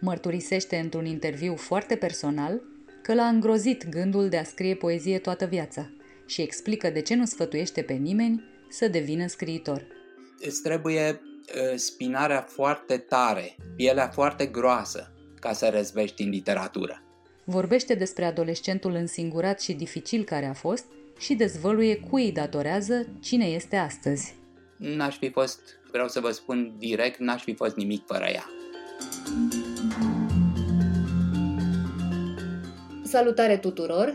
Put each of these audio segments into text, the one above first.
mărturisește într-un interviu foarte personal că l-a îngrozit gândul de a scrie poezie toată viața și explică de ce nu sfătuiește pe nimeni să devină scriitor. Îți trebuie uh, spinarea foarte tare, pielea foarte groasă ca să răzvești în literatură. Vorbește despre adolescentul însingurat și dificil care a fost și dezvăluie cui îi datorează cine este astăzi. N-aș fi fost, vreau să vă spun direct, n-aș fi fost nimic fără ea. Salutare tuturor!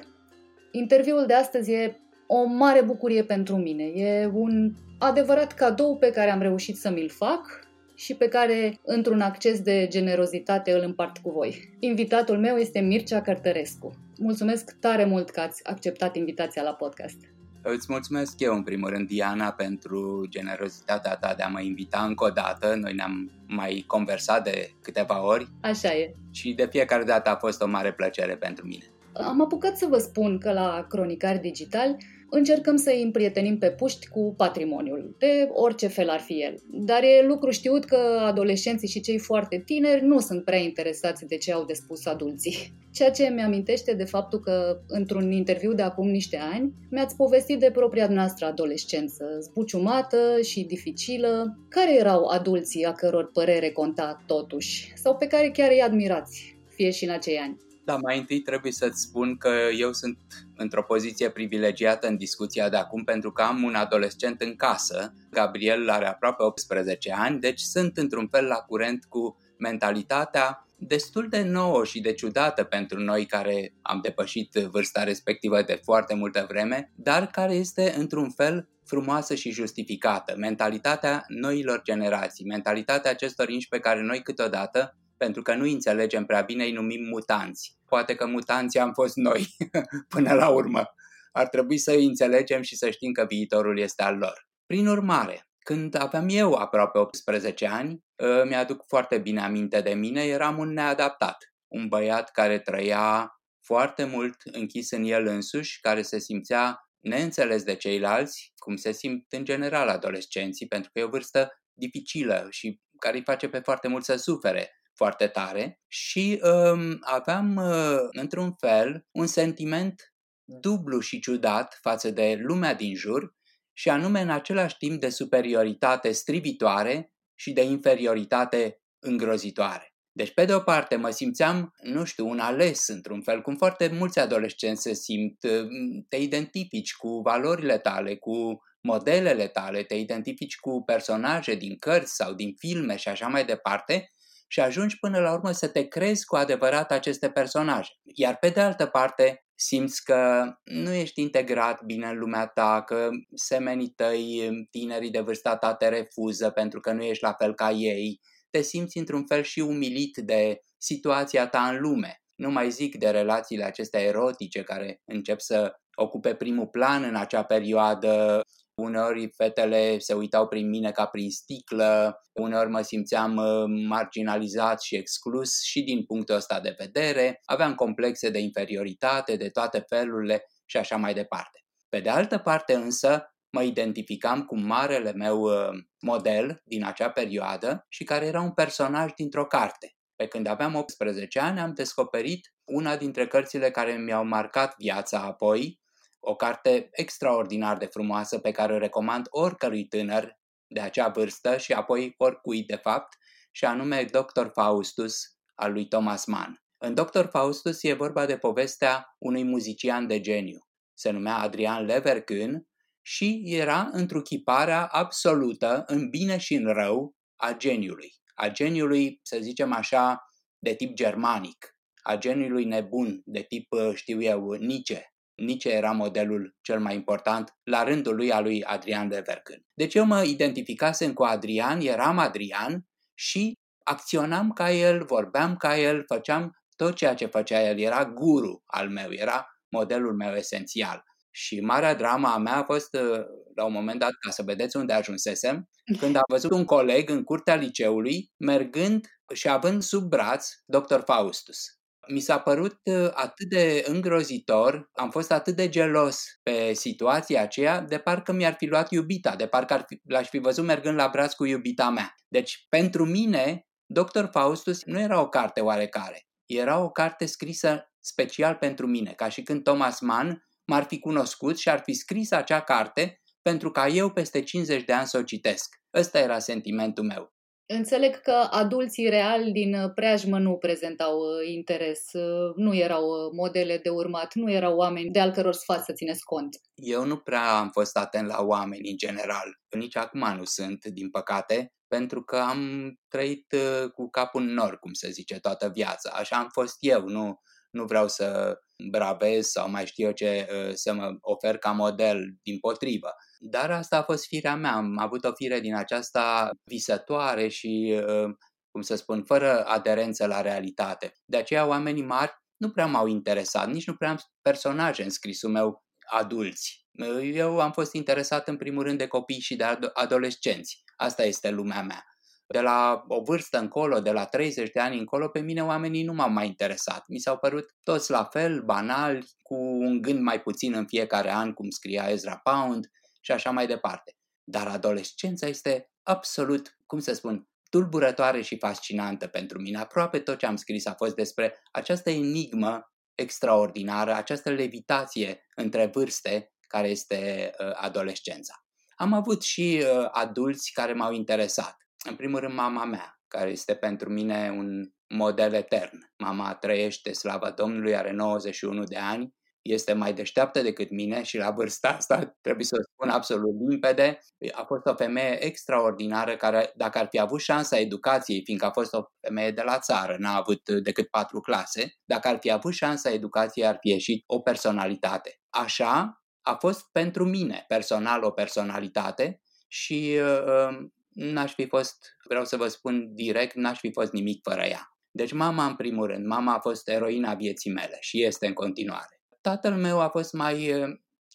Interviul de astăzi e o mare bucurie pentru mine. E un adevărat cadou pe care am reușit să mi-l fac și pe care, într-un acces de generozitate, îl împart cu voi. Invitatul meu este Mircea Cărtărescu. Mulțumesc tare mult că ați acceptat invitația la podcast. Îți mulțumesc eu, în primul rând, Diana, pentru generozitatea ta de a mă invita încă o dată. Noi ne-am mai conversat de câteva ori. Așa e. Și de fiecare dată a fost o mare plăcere pentru mine. Am apucat să vă spun că la Cronicari Digital încercăm să îi împrietenim pe puști cu patrimoniul, de orice fel ar fi el. Dar e lucru știut că adolescenții și cei foarte tineri nu sunt prea interesați de ce au de spus adulții. Ceea ce mi amintește de faptul că, într-un interviu de acum niște ani, mi-ați povestit de propria noastră adolescență, zbuciumată și dificilă. Care erau adulții a căror părere conta totuși, sau pe care chiar îi admirați, fie și în acei ani? Da, mai întâi trebuie să-ți spun că eu sunt într-o poziție privilegiată în discuția de acum pentru că am un adolescent în casă. Gabriel are aproape 18 ani, deci sunt într-un fel la curent cu mentalitatea destul de nouă și de ciudată pentru noi care am depășit vârsta respectivă de foarte multă vreme, dar care este într-un fel frumoasă și justificată. Mentalitatea noilor generații, mentalitatea acestor inși pe care noi câteodată pentru că nu înțelegem prea bine, îi numim mutanți. Poate că mutanții am fost noi până la urmă. Ar trebui să îi înțelegem și să știm că viitorul este al lor. Prin urmare, când aveam eu aproape 18 ani, ă, mi-aduc foarte bine aminte de mine, eram un neadaptat. Un băiat care trăia foarte mult închis în el însuși, care se simțea neînțeles de ceilalți, cum se simt în general adolescenții, pentru că e o vârstă dificilă și care îi face pe foarte mult să sufere foarte tare și um, aveam, uh, într-un fel, un sentiment dublu și ciudat față de lumea din jur și anume în același timp de superioritate strivitoare și de inferioritate îngrozitoare. Deci, pe de o parte, mă simțeam, nu știu, un ales într-un fel, cum foarte mulți adolescenți se simt, uh, te identifici cu valorile tale, cu modelele tale, te identifici cu personaje din cărți sau din filme și așa mai departe și ajungi până la urmă să te crezi cu adevărat aceste personaje. Iar pe de altă parte, simți că nu ești integrat bine în lumea ta, că semenii tăi, tinerii de vârsta ta te refuză pentru că nu ești la fel ca ei, te simți într-un fel și umilit de situația ta în lume. Nu mai zic de relațiile acestea erotice care încep să ocupe primul plan în acea perioadă, Uneori fetele se uitau prin mine ca prin sticlă, uneori mă simțeam uh, marginalizat și exclus și din punctul ăsta de vedere, aveam complexe de inferioritate de toate felurile și așa mai departe. Pe de altă parte însă, mă identificam cu marele meu uh, model din acea perioadă și care era un personaj dintr-o carte. Pe când aveam 18 ani am descoperit una dintre cărțile care mi-au marcat viața apoi, o carte extraordinar de frumoasă pe care o recomand oricărui tânăr de acea vârstă și apoi oricui de fapt, și anume Dr. Faustus al lui Thomas Mann. În Dr. Faustus e vorba de povestea unui muzician de geniu. se numea Adrian Leverkün și era întruchiparea absolută în bine și în rău a geniului. A geniului, să zicem așa, de tip germanic, a geniului nebun, de tip, uh, știu eu, Nietzsche. Nietzsche era modelul cel mai important la rândul lui a lui Adrian Leverkün. Deci eu mă identificasem cu Adrian, eram Adrian și acționam ca el, vorbeam ca el, făceam tot ceea ce făcea el. Era guru al meu, era modelul meu esențial. Și marea drama a mea a fost, uh, la un moment dat, ca să vedeți unde ajunsesem, când a văzut un coleg în curtea liceului, mergând și având sub braț Dr. Faustus. Mi s-a părut uh, atât de îngrozitor, am fost atât de gelos pe situația aceea, de parcă mi-ar fi luat iubita, de parcă ar fi, l-aș fi văzut mergând la braț cu iubita mea. Deci, pentru mine, Dr. Faustus nu era o carte oarecare. Era o carte scrisă special pentru mine, ca și când Thomas Mann m-ar fi cunoscut și ar fi scris acea carte pentru ca eu peste 50 de ani să o citesc. Ăsta era sentimentul meu. Înțeleg că adulții reali din uh, preajmă nu prezentau uh, interes, uh, nu erau modele de urmat, nu erau oameni de al căror sfat să țineți cont. Eu nu prea am fost atent la oameni în general. Nici acum nu sunt, din păcate, pentru că am trăit cu capul în nor, cum se zice, toată viața. Așa am fost eu, nu, nu vreau să bravez sau mai știu eu ce să mă ofer ca model, din potrivă. Dar asta a fost firea mea, am avut o fire din aceasta visătoare și, cum să spun, fără aderență la realitate. De aceea oamenii mari nu prea m-au interesat, nici nu prea am personaje în scrisul meu adulți. Eu am fost interesat în primul rând de copii și de adolescenți. Asta este lumea mea. De la o vârstă încolo, de la 30 de ani încolo, pe mine oamenii nu m-au mai interesat. Mi s-au părut toți la fel, banali, cu un gând mai puțin în fiecare an, cum scria Ezra Pound și așa mai departe. Dar adolescența este absolut, cum să spun, tulburătoare și fascinantă pentru mine. Aproape tot ce am scris a fost despre această enigmă extraordinară, această levitație între vârste care este uh, adolescența. Am avut și uh, adulți care m-au interesat. În primul rând mama mea, care este pentru mine un model etern. Mama trăiește, slava Domnului, are 91 de ani, este mai deșteaptă decât mine și la vârsta asta, trebuie să spun absolut limpede, a fost o femeie extraordinară care, dacă ar fi avut șansa educației, fiindcă a fost o femeie de la țară, n-a avut decât patru clase, dacă ar fi avut șansa educației, ar fi ieșit o personalitate. Așa a fost pentru mine personal o personalitate și uh, n-aș fi fost, vreau să vă spun direct, n-aș fi fost nimic fără ea. Deci mama în primul rând, mama a fost eroina vieții mele și este în continuare. Tatăl meu a fost mai,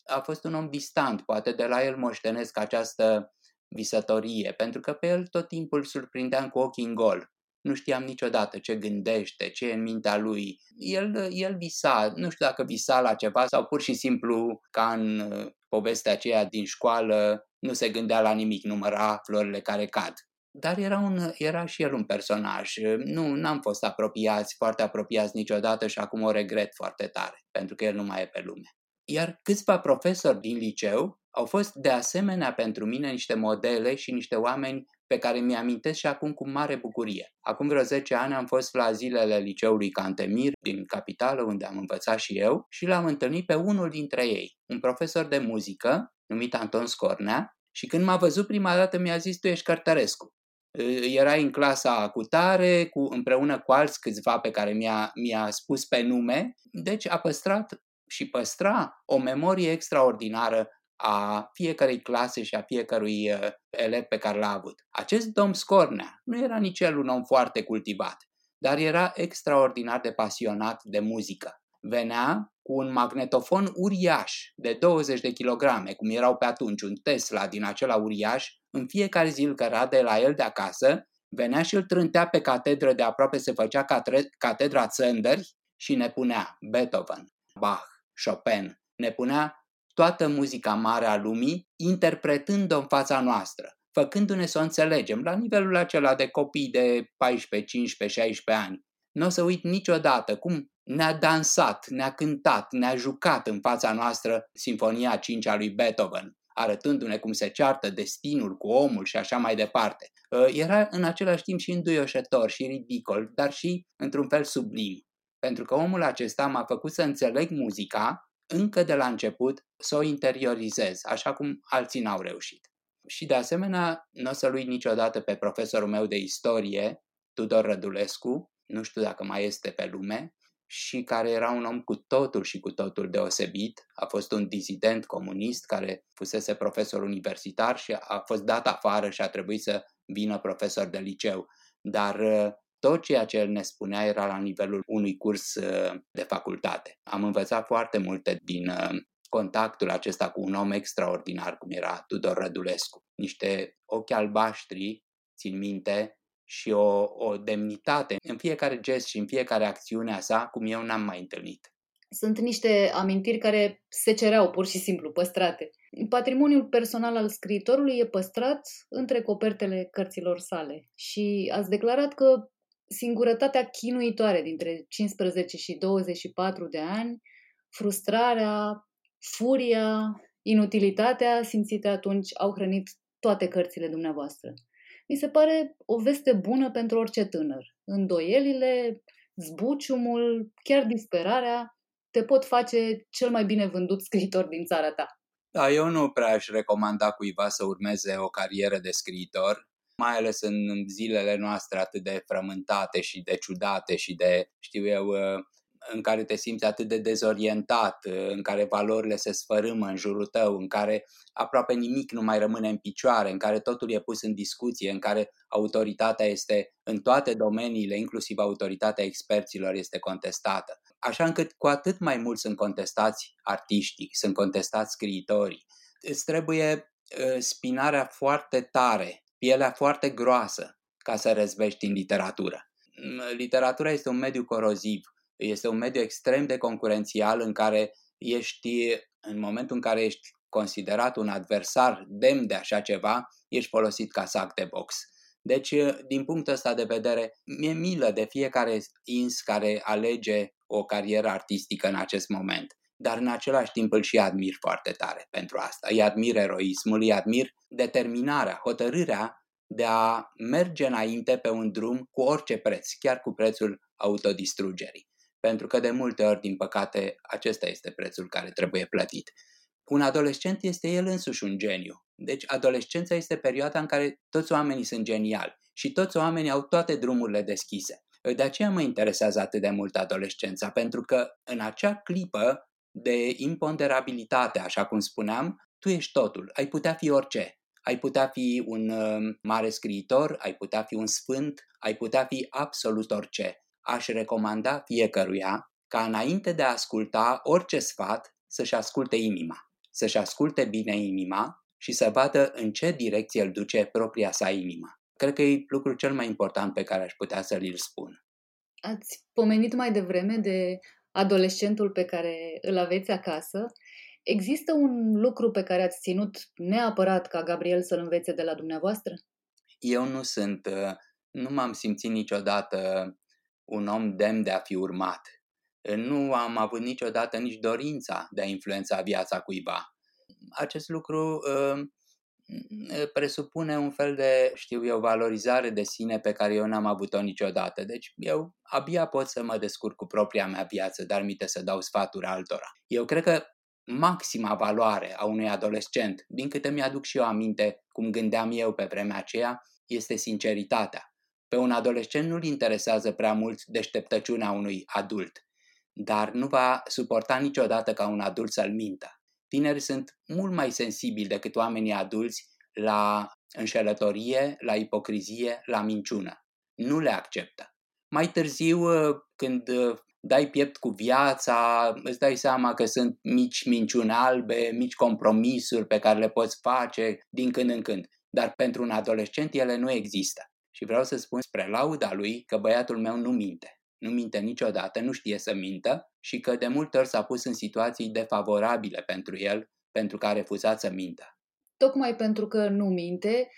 a fost un om distant, poate de la el moștenesc această visătorie, pentru că pe el tot timpul surprindeam cu ochii în gol. Nu știam niciodată ce gândește, ce e în mintea lui. El, el visa, nu știu dacă visa la ceva sau pur și simplu ca în povestea aceea din școală, nu se gândea la nimic, număra florile care cad. Dar era, un, era și el un personaj. Nu n-am fost apropiați, foarte apropiați niciodată și acum o regret foarte tare, pentru că el nu mai e pe lume. Iar câțiva profesori din liceu au fost de asemenea pentru mine niște modele și niște oameni pe care mi-amintesc și acum cu mare bucurie. Acum vreo 10 ani am fost la zilele liceului Cantemir din capitală, unde am învățat și eu, și l-am întâlnit pe unul dintre ei, un profesor de muzică, numit Anton Scornea, și când m-a văzut prima dată mi-a zis, tu ești Cărtărescu. Erai în clasa cu tare, cu, împreună cu alți câțiva pe care mi-a, mi-a spus pe nume, deci a păstrat și păstra o memorie extraordinară a fiecărei clase și a fiecărui uh, elev pe care l-a avut. Acest domn Scornea nu era nici el un om foarte cultivat, dar era extraordinar de pasionat de muzică. Venea cu un magnetofon uriaș de 20 de kilograme, cum erau pe atunci un Tesla din acela uriaș, în fiecare zi îl căra de la el de acasă, venea și îl trântea pe catedră de aproape se făcea catedra țândări și ne punea Beethoven, Bach, Chopin, ne punea toată muzica mare a lumii, interpretând-o în fața noastră, făcându-ne să o înțelegem la nivelul acela de copii de 14, 15, 16 ani. Nu o să uit niciodată cum ne-a dansat, ne-a cântat, ne-a jucat în fața noastră Sinfonia 5 a lui Beethoven, arătându-ne cum se ceartă destinul cu omul și așa mai departe. Ă, era în același timp și înduioșător și ridicol, dar și într-un fel sublim. Pentru că omul acesta m-a făcut să înțeleg muzica încă de la început să o interiorizez, așa cum alții n-au reușit. Și de asemenea, nu o să-l uit niciodată pe profesorul meu de istorie, Tudor Rădulescu, nu știu dacă mai este pe lume, și care era un om cu totul și cu totul deosebit. A fost un dizident comunist care fusese profesor universitar și a fost dat afară și a trebuit să vină profesor de liceu. Dar uh, tot ceea ce el ne spunea era la nivelul unui curs uh, de facultate. Am învățat foarte multe din uh, contactul acesta cu un om extraordinar cum era Tudor Rădulescu. Niște ochi albaștri, țin minte, și o, o demnitate în fiecare gest și în fiecare acțiune a sa, cum eu n-am mai întâlnit. Sunt niște amintiri care se cereau pur și simplu păstrate. Patrimoniul personal al scriitorului e păstrat între copertele cărților sale și ați declarat că singurătatea chinuitoare dintre 15 și 24 de ani, frustrarea, furia, inutilitatea simțite atunci au hrănit toate cărțile dumneavoastră mi se pare o veste bună pentru orice tânăr. Îndoielile, zbuciumul, chiar disperarea te pot face cel mai bine vândut scriitor din țara ta. Da, eu nu prea aș recomanda cuiva să urmeze o carieră de scriitor, mai ales în zilele noastre atât de frământate și de ciudate și de, știu eu, în care te simți atât de dezorientat, în care valorile se sfărâmă în jurul tău, în care aproape nimic nu mai rămâne în picioare, în care totul e pus în discuție, în care autoritatea este în toate domeniile, inclusiv autoritatea experților, este contestată. Așa încât cu atât mai mult sunt contestați artiștii, sunt contestați scriitorii. Îți trebuie ă, spinarea foarte tare, pielea foarte groasă ca să răzbești în literatură. Literatura este un mediu coroziv este un mediu extrem de concurențial în care ești, în momentul în care ești considerat un adversar demn de așa ceva, ești folosit ca sac de box. Deci, din punctul ăsta de vedere, mi-e milă de fiecare ins care alege o carieră artistică în acest moment. Dar în același timp îl și admir foarte tare pentru asta. Îi admir eroismul, îi admir determinarea, hotărârea de a merge înainte pe un drum cu orice preț, chiar cu prețul autodistrugerii pentru că de multe ori, din păcate, acesta este prețul care trebuie plătit. Un adolescent este el însuși un geniu. Deci adolescența este perioada în care toți oamenii sunt geniali și toți oamenii au toate drumurile deschise. De aceea mă interesează atât de mult adolescența, pentru că în acea clipă de imponderabilitate, așa cum spuneam, tu ești totul, ai putea fi orice. Ai putea fi un uh, mare scriitor, ai putea fi un sfânt, ai putea fi absolut orice aș recomanda fiecăruia ca înainte de a asculta orice sfat să-și asculte inima, să-și asculte bine inima și să vadă în ce direcție îl duce propria sa inima. Cred că e lucrul cel mai important pe care aș putea să-l spun. Ați pomenit mai devreme de adolescentul pe care îl aveți acasă. Există un lucru pe care ați ținut neapărat ca Gabriel să-l învețe de la dumneavoastră? Eu nu sunt, uh, nu m-am simțit niciodată un om demn de a fi urmat. Nu am avut niciodată nici dorința de a influența viața cuiva. Acest lucru uh, presupune un fel de, știu eu, valorizare de sine pe care eu n-am avut-o niciodată. Deci eu abia pot să mă descurc cu propria mea viață, dar mite să dau sfaturi altora. Eu cred că maxima valoare a unui adolescent, din câte mi-aduc și eu aminte cum gândeam eu pe vremea aceea, este sinceritatea. Pe un adolescent nu-l interesează prea mult deșteptăciunea unui adult, dar nu va suporta niciodată ca un adult să-l mintă. Tinerii sunt mult mai sensibili decât oamenii adulți la înșelătorie, la ipocrizie, la minciună. Nu le acceptă. Mai târziu, când dai piept cu viața, îți dai seama că sunt mici minciuni albe, mici compromisuri pe care le poți face din când în când. Dar pentru un adolescent ele nu există. Și vreau să spun spre lauda lui că băiatul meu nu minte. Nu minte niciodată, nu știe să mintă și că de multe ori s-a pus în situații defavorabile pentru el, pentru că a refuzat să mintă. Tocmai pentru că nu minte,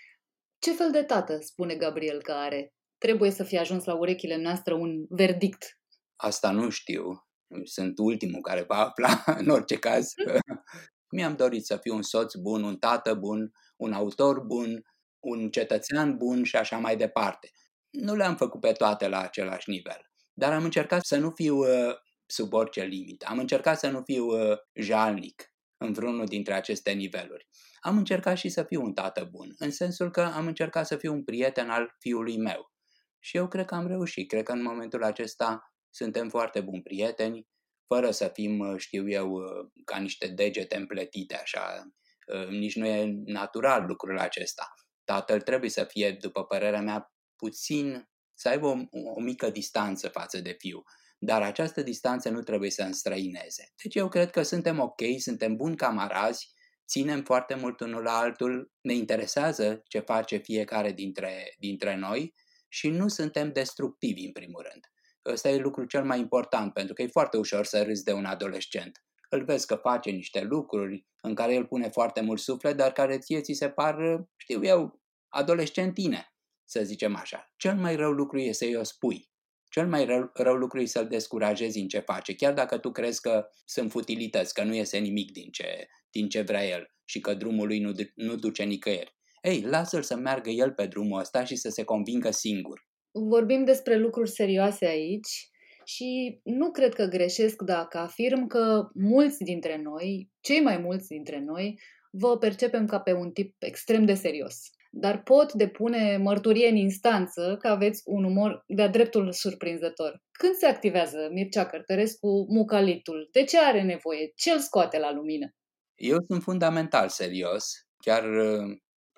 ce fel de tată spune Gabriel că are? Trebuie să fie ajuns la urechile noastre un verdict. Asta nu știu. Sunt ultimul care va afla, în orice caz. Mi-am dorit să fiu un soț bun, un tată bun, un autor bun, un cetățean bun și așa mai departe. Nu le-am făcut pe toate la același nivel, dar am încercat să nu fiu uh, sub orice limită. Am încercat să nu fiu uh, jalnic în vreunul dintre aceste niveluri. Am încercat și să fiu un tată bun, în sensul că am încercat să fiu un prieten al fiului meu. Și eu cred că am reușit. Cred că în momentul acesta suntem foarte buni prieteni, fără să fim, uh, știu eu, uh, ca niște degete împletite, așa. Uh, nici nu e natural lucrul acesta. Tatăl trebuie să fie, după părerea mea, puțin, să aibă o, o mică distanță față de fiu. Dar această distanță nu trebuie să înstrăineze. Deci eu cred că suntem ok, suntem buni camarazi, ținem foarte mult unul la altul, ne interesează ce face fiecare dintre, dintre noi și nu suntem destructivi în primul rând. Ăsta e lucrul cel mai important, pentru că e foarte ușor să râzi de un adolescent. Îl vezi că face niște lucruri în care el pune foarte mult suflet, dar care ție ți se par, știu eu, adolescentine, să zicem așa. Cel mai rău lucru e să-i o spui. Cel mai rău, rău lucru e să-l descurajezi în ce face, chiar dacă tu crezi că sunt futilități, că nu iese nimic din ce, din ce vrea el și că drumul lui nu, nu duce nicăieri. Ei, lasă-l să meargă el pe drumul ăsta și să se convingă singur. Vorbim despre lucruri serioase aici și nu cred că greșesc dacă afirm că mulți dintre noi, cei mai mulți dintre noi, vă percepem ca pe un tip extrem de serios. Dar pot depune mărturie în instanță că aveți un umor de-a dreptul surprinzător. Când se activează Mircea Cărtărescu mucalitul? De ce are nevoie? Ce îl scoate la lumină? Eu sunt fundamental serios, chiar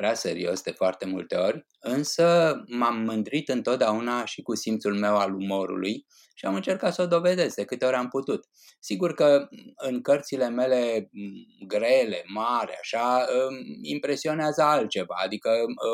prea serios de foarte multe ori, însă m-am mândrit întotdeauna și cu simțul meu al umorului și am încercat să o dovedesc de câte ori am putut. Sigur că în cărțile mele grele, mari, așa, impresionează altceva, adică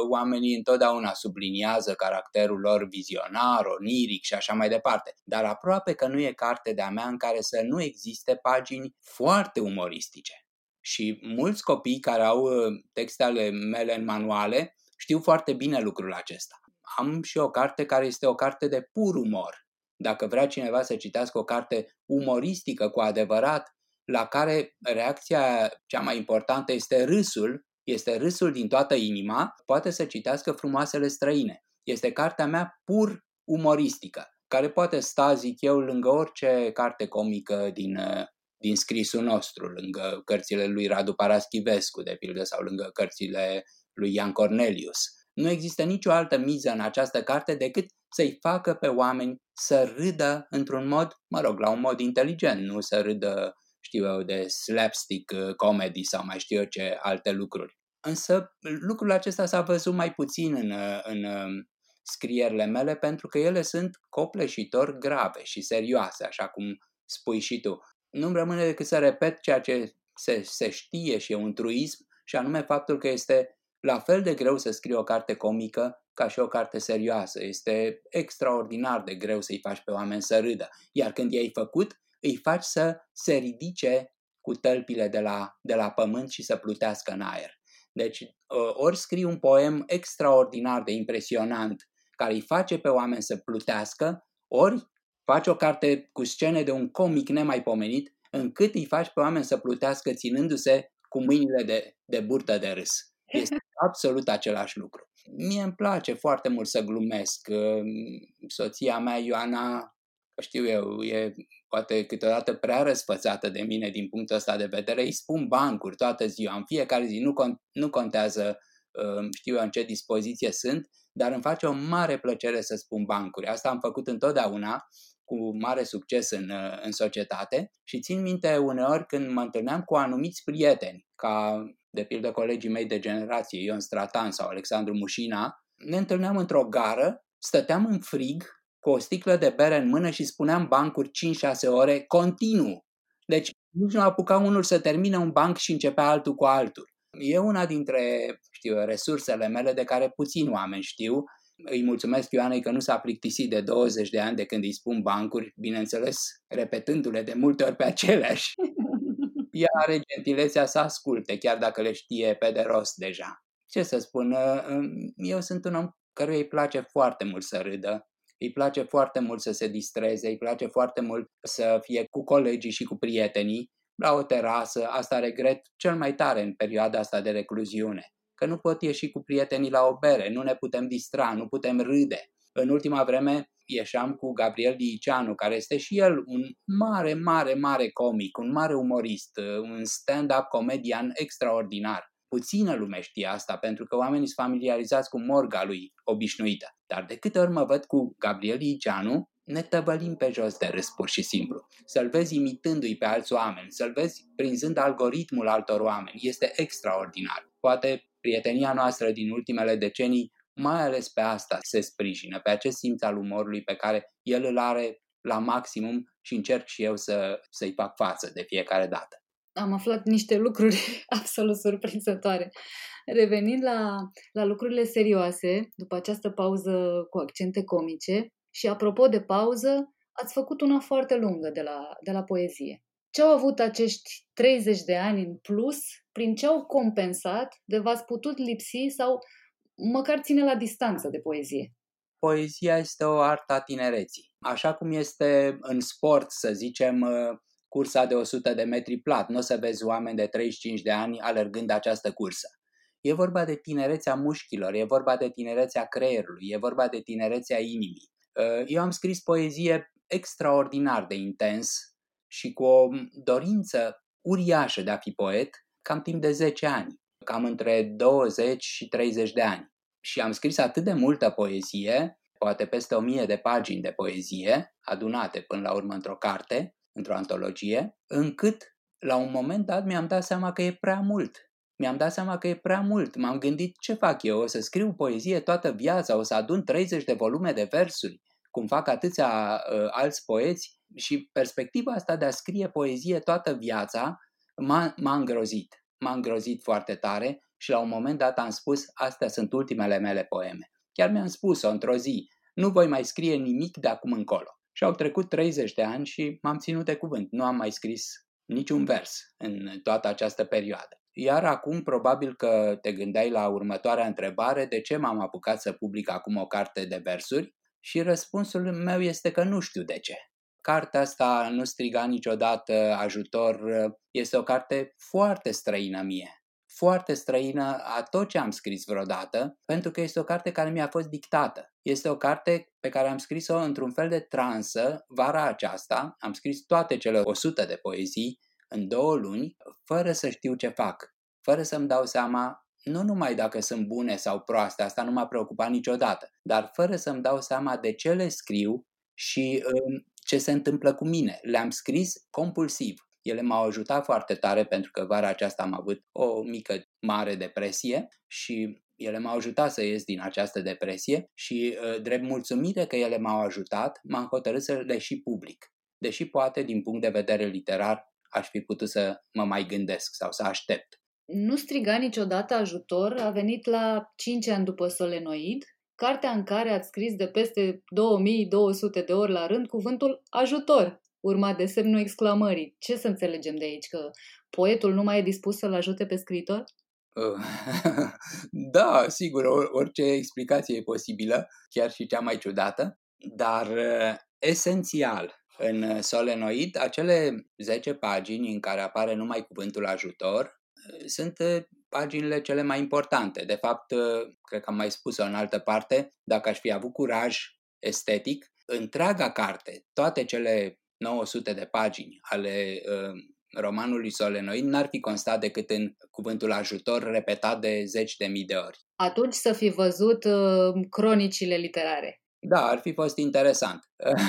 oamenii întotdeauna subliniază caracterul lor vizionar, oniric și așa mai departe, dar aproape că nu e carte de-a mea în care să nu existe pagini foarte umoristice. Și mulți copii care au uh, texte ale mele în manuale știu foarte bine lucrul acesta. Am și o carte care este o carte de pur umor. Dacă vrea cineva să citească o carte umoristică cu adevărat, la care reacția cea mai importantă este râsul, este râsul din toată inima, poate să citească frumoasele străine. Este cartea mea pur umoristică, care poate sta, zic eu, lângă orice carte comică din uh, din scrisul nostru, lângă cărțile lui Radu Paraschivescu, de pildă, sau lângă cărțile lui Ian Cornelius. Nu există nicio altă miză în această carte decât să-i facă pe oameni să râdă într-un mod, mă rog, la un mod inteligent, nu să râdă, știu eu, de slapstick uh, comedy sau mai știu eu ce alte lucruri. Însă lucrul acesta s-a văzut mai puțin în, uh, în um, scrierile mele pentru că ele sunt copleșitor grave și serioase, așa cum spui și tu nu-mi rămâne decât să repet ceea ce se, se știe și e un truism, și anume faptul că este la fel de greu să scrii o carte comică ca și o carte serioasă. Este extraordinar de greu să-i faci pe oameni să râdă. Iar când i-ai făcut, îi faci să se ridice cu tălpile de la, de la pământ și să plutească în aer. Deci, ori scrii un poem extraordinar de impresionant care îi face pe oameni să plutească, ori Faci o carte cu scene de un comic nemaipomenit, încât îi faci pe oameni să plutească ținându-se cu mâinile de, de burtă de râs. Este absolut același lucru. Mie îmi place foarte mult să glumesc. Soția mea, Ioana, știu eu, e poate câteodată prea răsfățată de mine din punctul ăsta de vedere. Îi spun bancuri toată ziua, în fiecare zi, nu, con- nu contează uh, știu eu în ce dispoziție sunt, dar îmi face o mare plăcere să spun bancuri. Asta am făcut întotdeauna cu mare succes în, în societate și țin minte uneori când mă întâlneam cu anumiți prieteni, ca de pildă colegii mei de generație, Ion Stratan sau Alexandru Mușina, ne întâlneam într-o gară, stăteam în frig cu o sticlă de bere în mână și spuneam bancuri 5-6 ore continuu. Deci nici nu apuca unul să termine un banc și începea altul cu altul. E una dintre știu, resursele mele de care puțin oameni știu îi mulțumesc Ioanei că nu s-a plictisit de 20 de ani de când îi spun bancuri, bineînțeles, repetându-le de multe ori pe aceleași. Ea are gentilețea să asculte, chiar dacă le știe pe de rost deja. Ce să spun, ă, ă, eu sunt un om căruia îi place foarte mult să râdă, îi place foarte mult să se distreze, îi place foarte mult să fie cu colegii și cu prietenii, la o terasă, asta regret cel mai tare în perioada asta de recluziune că nu pot ieși cu prietenii la o bere, nu ne putem distra, nu putem râde. În ultima vreme ieșeam cu Gabriel Diceanu, care este și el un mare, mare, mare comic, un mare umorist, un stand-up comedian extraordinar. Puțină lume știe asta, pentru că oamenii sunt familiarizați cu morga lui obișnuită. Dar de câte ori mă văd cu Gabriel Iceanu, ne tăvălim pe jos de râs pur și simplu. Să-l vezi imitându-i pe alți oameni, să-l vezi prinzând algoritmul altor oameni, este extraordinar. Poate prietenia noastră din ultimele decenii, mai ales pe asta se sprijină, pe acest simț al umorului pe care el îl are la maximum și încerc și eu să, să-i fac față de fiecare dată am aflat niște lucruri absolut surprinzătoare. Revenind la, la lucrurile serioase, după această pauză cu accente comice, și apropo de pauză, ați făcut una foarte lungă de la, de la poezie. Ce au avut acești 30 de ani în plus, prin ce au compensat de v-ați putut lipsi sau măcar ține la distanță de poezie? Poezia este o artă a tinereții. Așa cum este în sport, să zicem, cursa de 100 de metri plat. Nu o să vezi oameni de 35 de ani alergând această cursă. E vorba de tinerețea mușchilor, e vorba de tinerețea creierului, e vorba de tinerețea inimii. Uh, eu am scris poezie extraordinar de intens și cu o dorință uriașă de a fi poet, cam timp de 10 ani, cam între 20 și 30 de ani. Și am scris atât de multă poezie, poate peste o mie de pagini de poezie, adunate până la urmă într-o carte, într-o antologie, încât la un moment dat mi-am dat seama că e prea mult. Mi-am dat seama că e prea mult. M-am gândit ce fac eu, o să scriu poezie toată viața, o să adun 30 de volume de versuri, cum fac atâția uh, alți poeți și perspectiva asta de a scrie poezie toată viața m-a, m-a îngrozit. M-a îngrozit foarte tare și la un moment dat am spus, astea sunt ultimele mele poeme. Chiar mi-am spus-o într-o zi, nu voi mai scrie nimic de acum încolo. Și au trecut 30 de ani și m-am ținut de cuvânt. Nu am mai scris niciun vers în toată această perioadă. Iar acum probabil că te gândeai la următoarea întrebare, de ce m-am apucat să public acum o carte de versuri? Și răspunsul meu este că nu știu de ce. Cartea asta nu striga niciodată ajutor, este o carte foarte străină mie foarte străină a tot ce am scris vreodată, pentru că este o carte care mi-a fost dictată. Este o carte pe care am scris-o într-un fel de transă vara aceasta. Am scris toate cele 100 de poezii în două luni, fără să știu ce fac, fără să-mi dau seama nu numai dacă sunt bune sau proaste, asta nu m-a preocupat niciodată, dar fără să-mi dau seama de ce le scriu și um, ce se întâmplă cu mine. Le-am scris compulsiv. Ele m-au ajutat foarte tare pentru că vara aceasta am avut o mică mare depresie și ele m-au ajutat să ies din această depresie și, uh, drept mulțumire că ele m-au ajutat, m-am hotărât să le și public. Deși poate, din punct de vedere literar, aș fi putut să mă mai gândesc sau să aștept. Nu striga niciodată ajutor a venit la 5 ani după Solenoid, cartea în care ați scris de peste 2200 de ori la rând cuvântul ajutor urmat de semnul exclamării. Ce să înțelegem de aici? Că poetul nu mai e dispus să-l ajute pe scriitor? da, sigur, orice explicație e posibilă, chiar și cea mai ciudată, dar uh, esențial în solenoid, acele 10 pagini în care apare numai cuvântul ajutor uh, sunt uh, paginile cele mai importante. De fapt, cred că am mai spus-o în altă parte, dacă aș fi avut curaj estetic, întreaga carte, toate cele 900 de pagini ale uh, romanului Solenoid n-ar fi constat decât în cuvântul ajutor repetat de zeci de mii de ori. Atunci să fi văzut uh, cronicile literare. Da, ar fi fost interesant.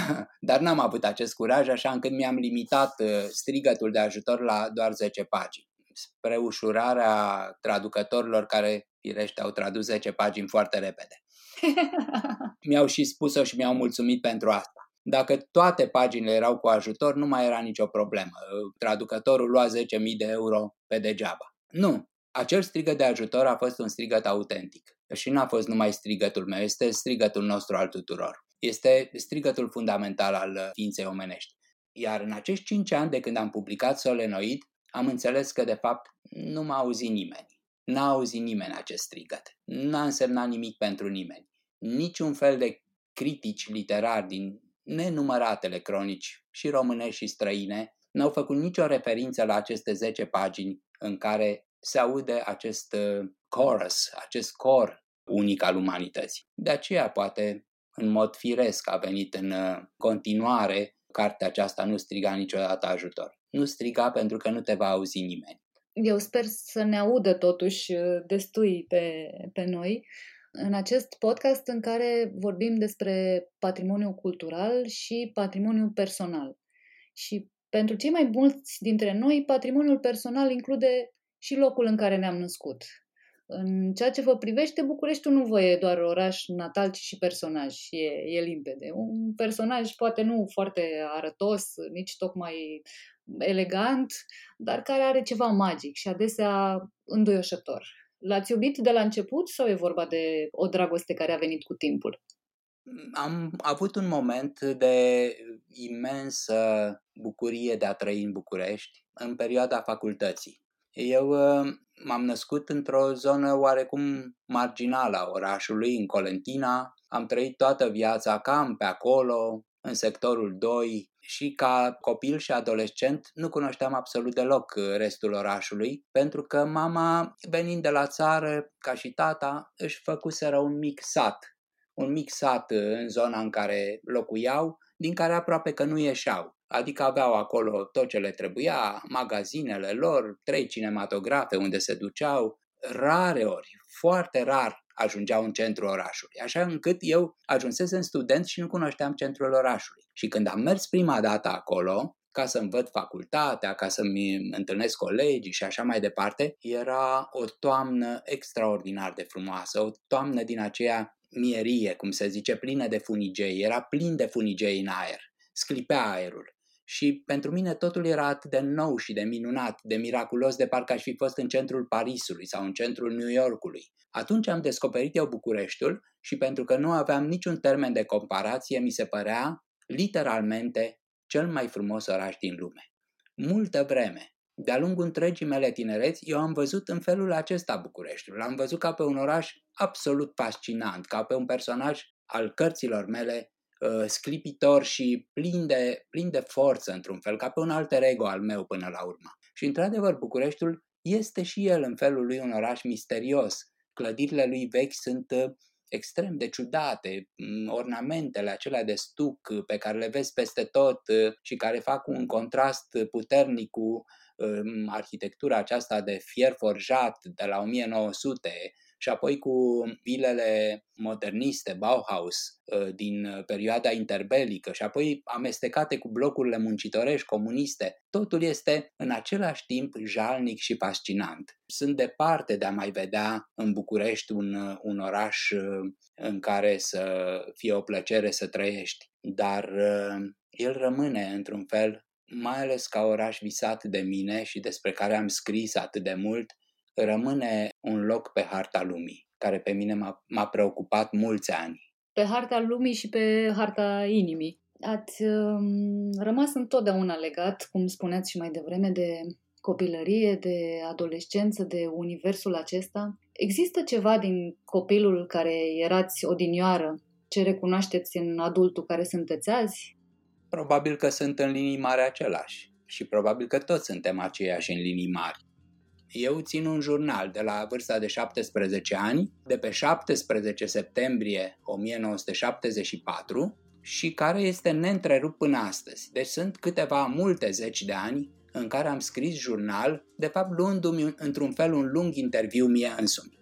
Dar n-am avut acest curaj, așa încât mi-am limitat uh, strigătul de ajutor la doar 10 pagini. Spre ușurarea traducătorilor care, firește, au tradus 10 pagini foarte repede. mi-au și spus-o și mi-au mulțumit pentru asta. Dacă toate paginile erau cu ajutor, nu mai era nicio problemă. Traducătorul lua 10.000 de euro pe degeaba. Nu. Acel strigăt de ajutor a fost un strigăt autentic. Și nu a fost numai strigătul meu, este strigătul nostru al tuturor. Este strigătul fundamental al ființei omenești. Iar în acești 5 ani de când am publicat Solenoid, am înțeles că de fapt nu m-a auzit nimeni. N-a auzit nimeni acest strigăt. N-a însemnat nimic pentru nimeni. Niciun fel de critici literari din nenumăratele cronici, și române și străine, n-au făcut nicio referință la aceste 10 pagini în care se aude acest uh, chorus, acest cor unic al umanității. De aceea, poate, în mod firesc a venit în uh, continuare cartea aceasta Nu striga niciodată ajutor. Nu striga pentru că nu te va auzi nimeni. Eu sper să ne audă totuși uh, destui pe, pe noi în acest podcast în care vorbim despre patrimoniu cultural și patrimoniu personal. Și pentru cei mai mulți dintre noi, patrimoniul personal include și locul în care ne-am născut. În ceea ce vă privește, Bucureștiul nu vă e doar oraș natal, ci și personaj. E, e limpede. Un personaj poate nu foarte arătos, nici tocmai elegant, dar care are ceva magic și adesea înduioșător. L-ați iubit de la început sau e vorba de o dragoste care a venit cu timpul? Am avut un moment de imensă bucurie de a trăi în București în perioada facultății. Eu uh, m-am născut într-o zonă oarecum marginală a orașului, în Colentina. Am trăit toată viața cam pe acolo, în sectorul 2 și ca copil și adolescent nu cunoșteam absolut deloc restul orașului, pentru că mama, venind de la țară, ca și tata, își făcuseră un mic sat. Un mic sat în zona în care locuiau, din care aproape că nu ieșeau. Adică aveau acolo tot ce le trebuia, magazinele lor, trei cinematografe unde se duceau, rare ori, foarte rar ajungeau în centrul orașului, așa încât eu ajunsesem student și nu cunoșteam centrul orașului. Și când am mers prima dată acolo, ca să-mi văd facultatea, ca să-mi întâlnesc colegii și așa mai departe, era o toamnă extraordinar de frumoasă, o toamnă din aceea mierie, cum se zice, plină de funigei, era plin de funigei în aer, sclipea aerul. Și pentru mine totul era atât de nou și de minunat, de miraculos, de parcă aș fi fost în centrul Parisului sau în centrul New Yorkului. Atunci am descoperit eu Bucureștiul și pentru că nu aveam niciun termen de comparație, mi se părea literalmente cel mai frumos oraș din lume. Multă vreme, de-a lungul întregii mele tinereți, eu am văzut în felul acesta Bucureștiul. L-am văzut ca pe un oraș absolut fascinant, ca pe un personaj al cărților mele uh, sclipitor și plin de, plin de forță, într-un fel, ca pe un alter ego al meu până la urmă. Și, într-adevăr, Bucureștiul este și el, în felul lui, un oraș misterios. Clădirile lui vechi sunt uh, extrem de ciudate, mm, ornamentele acelea de stuc uh, pe care le vezi peste tot uh, și care fac un contrast puternic cu um, arhitectura aceasta de fier forjat de la 1900, și apoi cu vilele moderniste, Bauhaus, ă, din perioada interbelică și apoi amestecate cu blocurile muncitorești comuniste, totul este în același timp jalnic și fascinant. Sunt departe de a mai vedea în București un, un oraș ă, în care să fie o plăcere să trăiești, dar ă, el rămâne într-un fel mai ales ca oraș visat de mine și despre care am scris atât de mult, rămâne un loc pe harta lumii, care pe mine m-a, m-a preocupat mulți ani. Pe harta lumii și pe harta inimii. Ați um, rămas întotdeauna legat, cum spuneați și mai devreme, de copilărie, de adolescență, de universul acesta. Există ceva din copilul care erați odinioară, ce recunoașteți în adultul care sunteți azi? Probabil că sunt în linii mari același și probabil că toți suntem aceiași în linii mari. Eu țin un jurnal de la vârsta de 17 ani, de pe 17 septembrie 1974 și care este neîntrerupt până astăzi. Deci sunt câteva multe zeci de ani în care am scris jurnal, de fapt luându-mi într-un fel un lung interviu mie însumi.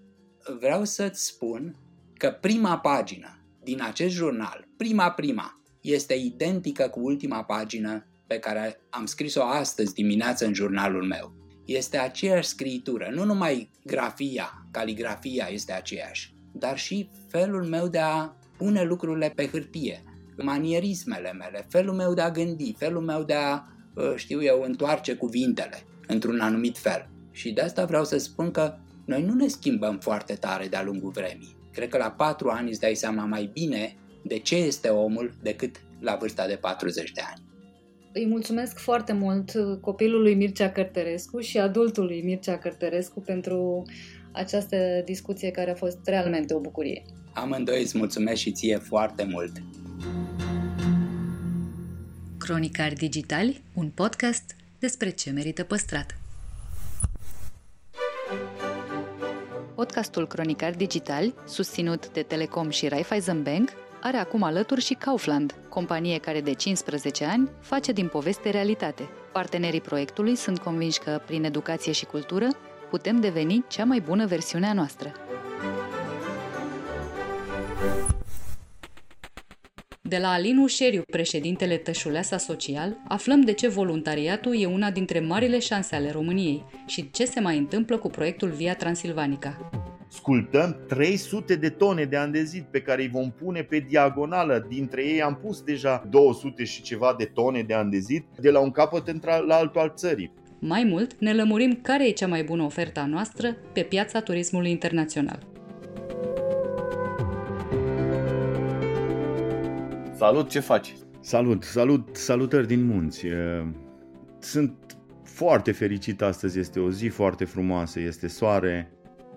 Vreau să-ți spun că prima pagină din acest jurnal, prima prima, este identică cu ultima pagină pe care am scris-o astăzi dimineață în jurnalul meu este aceeași scritură, nu numai grafia, caligrafia este aceeași, dar și felul meu de a pune lucrurile pe hârtie, manierismele mele, felul meu de a gândi, felul meu de a, ă, știu eu, întoarce cuvintele într-un anumit fel. Și de asta vreau să spun că noi nu ne schimbăm foarte tare de-a lungul vremii. Cred că la patru ani îți dai seama mai bine de ce este omul decât la vârsta de 40 de ani. Îi mulțumesc foarte mult copilului Mircea Cărtărescu și adultului Mircea Cărtărescu pentru această discuție care a fost realmente o bucurie. Amândoi îți mulțumesc și ție foarte mult! Cronicari Digitali, un podcast despre ce merită păstrat. Podcastul Cronicari Digitali, susținut de Telecom și Raiffeisen Bank, are acum alături și Kaufland, companie care de 15 ani face din poveste realitate. Partenerii proiectului sunt convinși că, prin educație și cultură, putem deveni cea mai bună versiune a noastră. De la Alin Ușeriu, președintele Tășuleasa Social, aflăm de ce voluntariatul e una dintre marile șanse ale României și ce se mai întâmplă cu proiectul Via Transilvanica. Sculptăm 300 de tone de andezit pe care îi vom pune pe diagonală. Dintre ei am pus deja 200 și ceva de tone de andezit de la un capăt la altul al țării. Mai mult, ne lămurim care e cea mai bună ofertă a noastră pe piața turismului internațional. Salut, ce faci? Salut, salut, salutări din munți. Sunt foarte fericit astăzi, este o zi foarte frumoasă, este soare,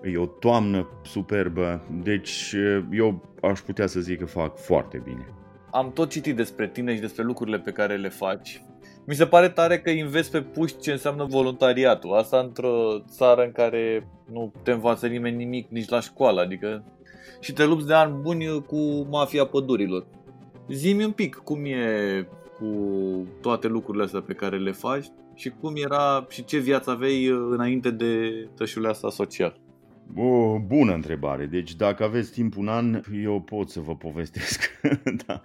e o toamnă superbă, deci eu aș putea să zic că fac foarte bine. Am tot citit despre tine și despre lucrurile pe care le faci. Mi se pare tare că investi pe puști ce înseamnă voluntariatul. Asta într-o țară în care nu te învață nimeni nimic nici la școală, adică și te lupți de ani buni cu mafia pădurilor. Zimi un pic cum e cu toate lucrurile astea pe care le faci și cum era și ce viață aveai înainte de tășulea asta social. O bună întrebare. Deci dacă aveți timp un an, eu pot să vă povestesc. da.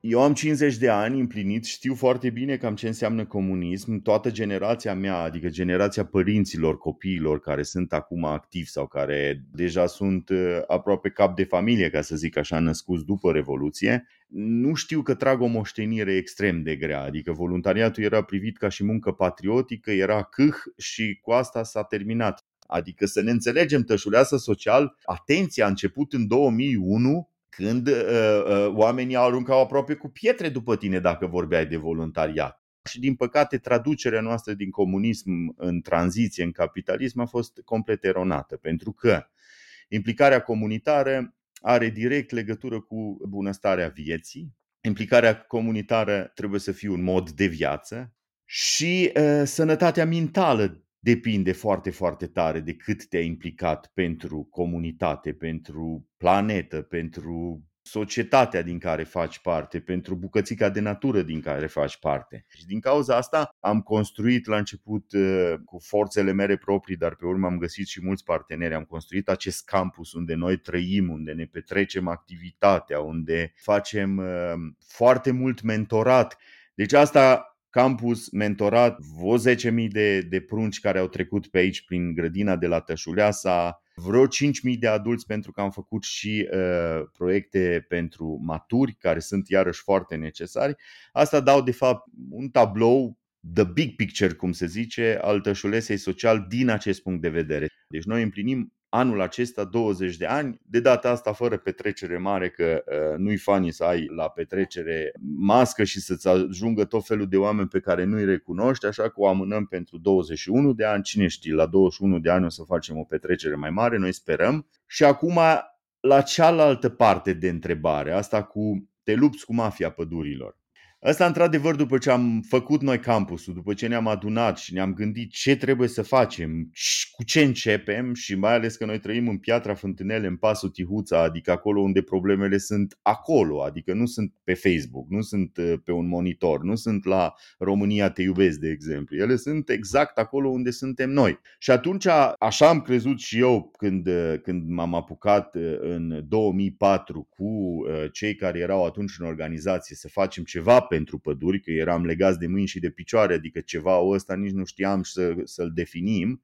Eu am 50 de ani împlinit, știu foarte bine cam ce înseamnă comunism. Toată generația mea, adică generația părinților, copiilor care sunt acum activi sau care deja sunt uh, aproape cap de familie, ca să zic așa, născuți după Revoluție, nu știu că trag o moștenire extrem de grea. Adică voluntariatul era privit ca și muncă patriotică, era câh și cu asta s-a terminat. Adică să ne înțelegem, tășuleasă social, atenția a început în 2001 când uh, uh, oamenii aruncau aproape cu pietre după tine dacă vorbeai de voluntariat. Și din păcate traducerea noastră din comunism în tranziție în capitalism a fost complet eronată, pentru că implicarea comunitară are direct legătură cu bunăstarea vieții, implicarea comunitară trebuie să fie un mod de viață și uh, sănătatea mentală depinde foarte, foarte tare de cât te-ai implicat pentru comunitate, pentru planetă, pentru societatea din care faci parte, pentru bucățica de natură din care faci parte. Și din cauza asta am construit la început uh, cu forțele mele proprii, dar pe urmă am găsit și mulți parteneri. Am construit acest campus unde noi trăim, unde ne petrecem activitatea, unde facem uh, foarte mult mentorat. Deci asta campus mentorat, vreo 10.000 de, de prunci care au trecut pe aici prin grădina de la Tășuleasa, vreo 5.000 de adulți pentru că am făcut și uh, proiecte pentru maturi care sunt iarăși foarte necesari. Asta dau de fapt un tablou the big picture, cum se zice, al tășulesei social din acest punct de vedere. Deci noi împlinim anul acesta 20 de ani, de data asta fără petrecere mare, că uh, nu-i fani să ai la petrecere mască și să-ți ajungă tot felul de oameni pe care nu-i recunoști, așa că o amânăm pentru 21 de ani, cine știe, la 21 de ani o să facem o petrecere mai mare, noi sperăm. Și acum la cealaltă parte de întrebare, asta cu te lupți cu mafia pădurilor. Asta, într-adevăr, după ce am făcut noi campusul, după ce ne-am adunat și ne-am gândit ce trebuie să facem, cu ce începem și mai ales că noi trăim în Piatra Fântânele, în Pasul Tihuța, adică acolo unde problemele sunt acolo, adică nu sunt pe Facebook, nu sunt uh, pe un monitor, nu sunt la România te iubesc, de exemplu. Ele sunt exact acolo unde suntem noi. Și atunci, așa am crezut și eu când, uh, când m-am apucat uh, în 2004 cu cei care erau atunci în organizație să facem ceva pentru păduri, că eram legați de mâini și de picioare, adică ceva ăsta nici nu știam să, să-l definim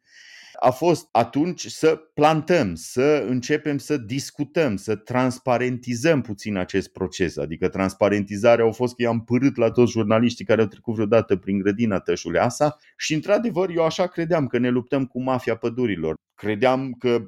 a fost atunci să plantăm, să începem să discutăm, să transparentizăm puțin acest proces. Adică transparentizarea a fost că i-am părât la toți jurnaliștii care au trecut vreodată prin grădina Tășuleasa și într-adevăr eu așa credeam că ne luptăm cu mafia pădurilor. Credeam că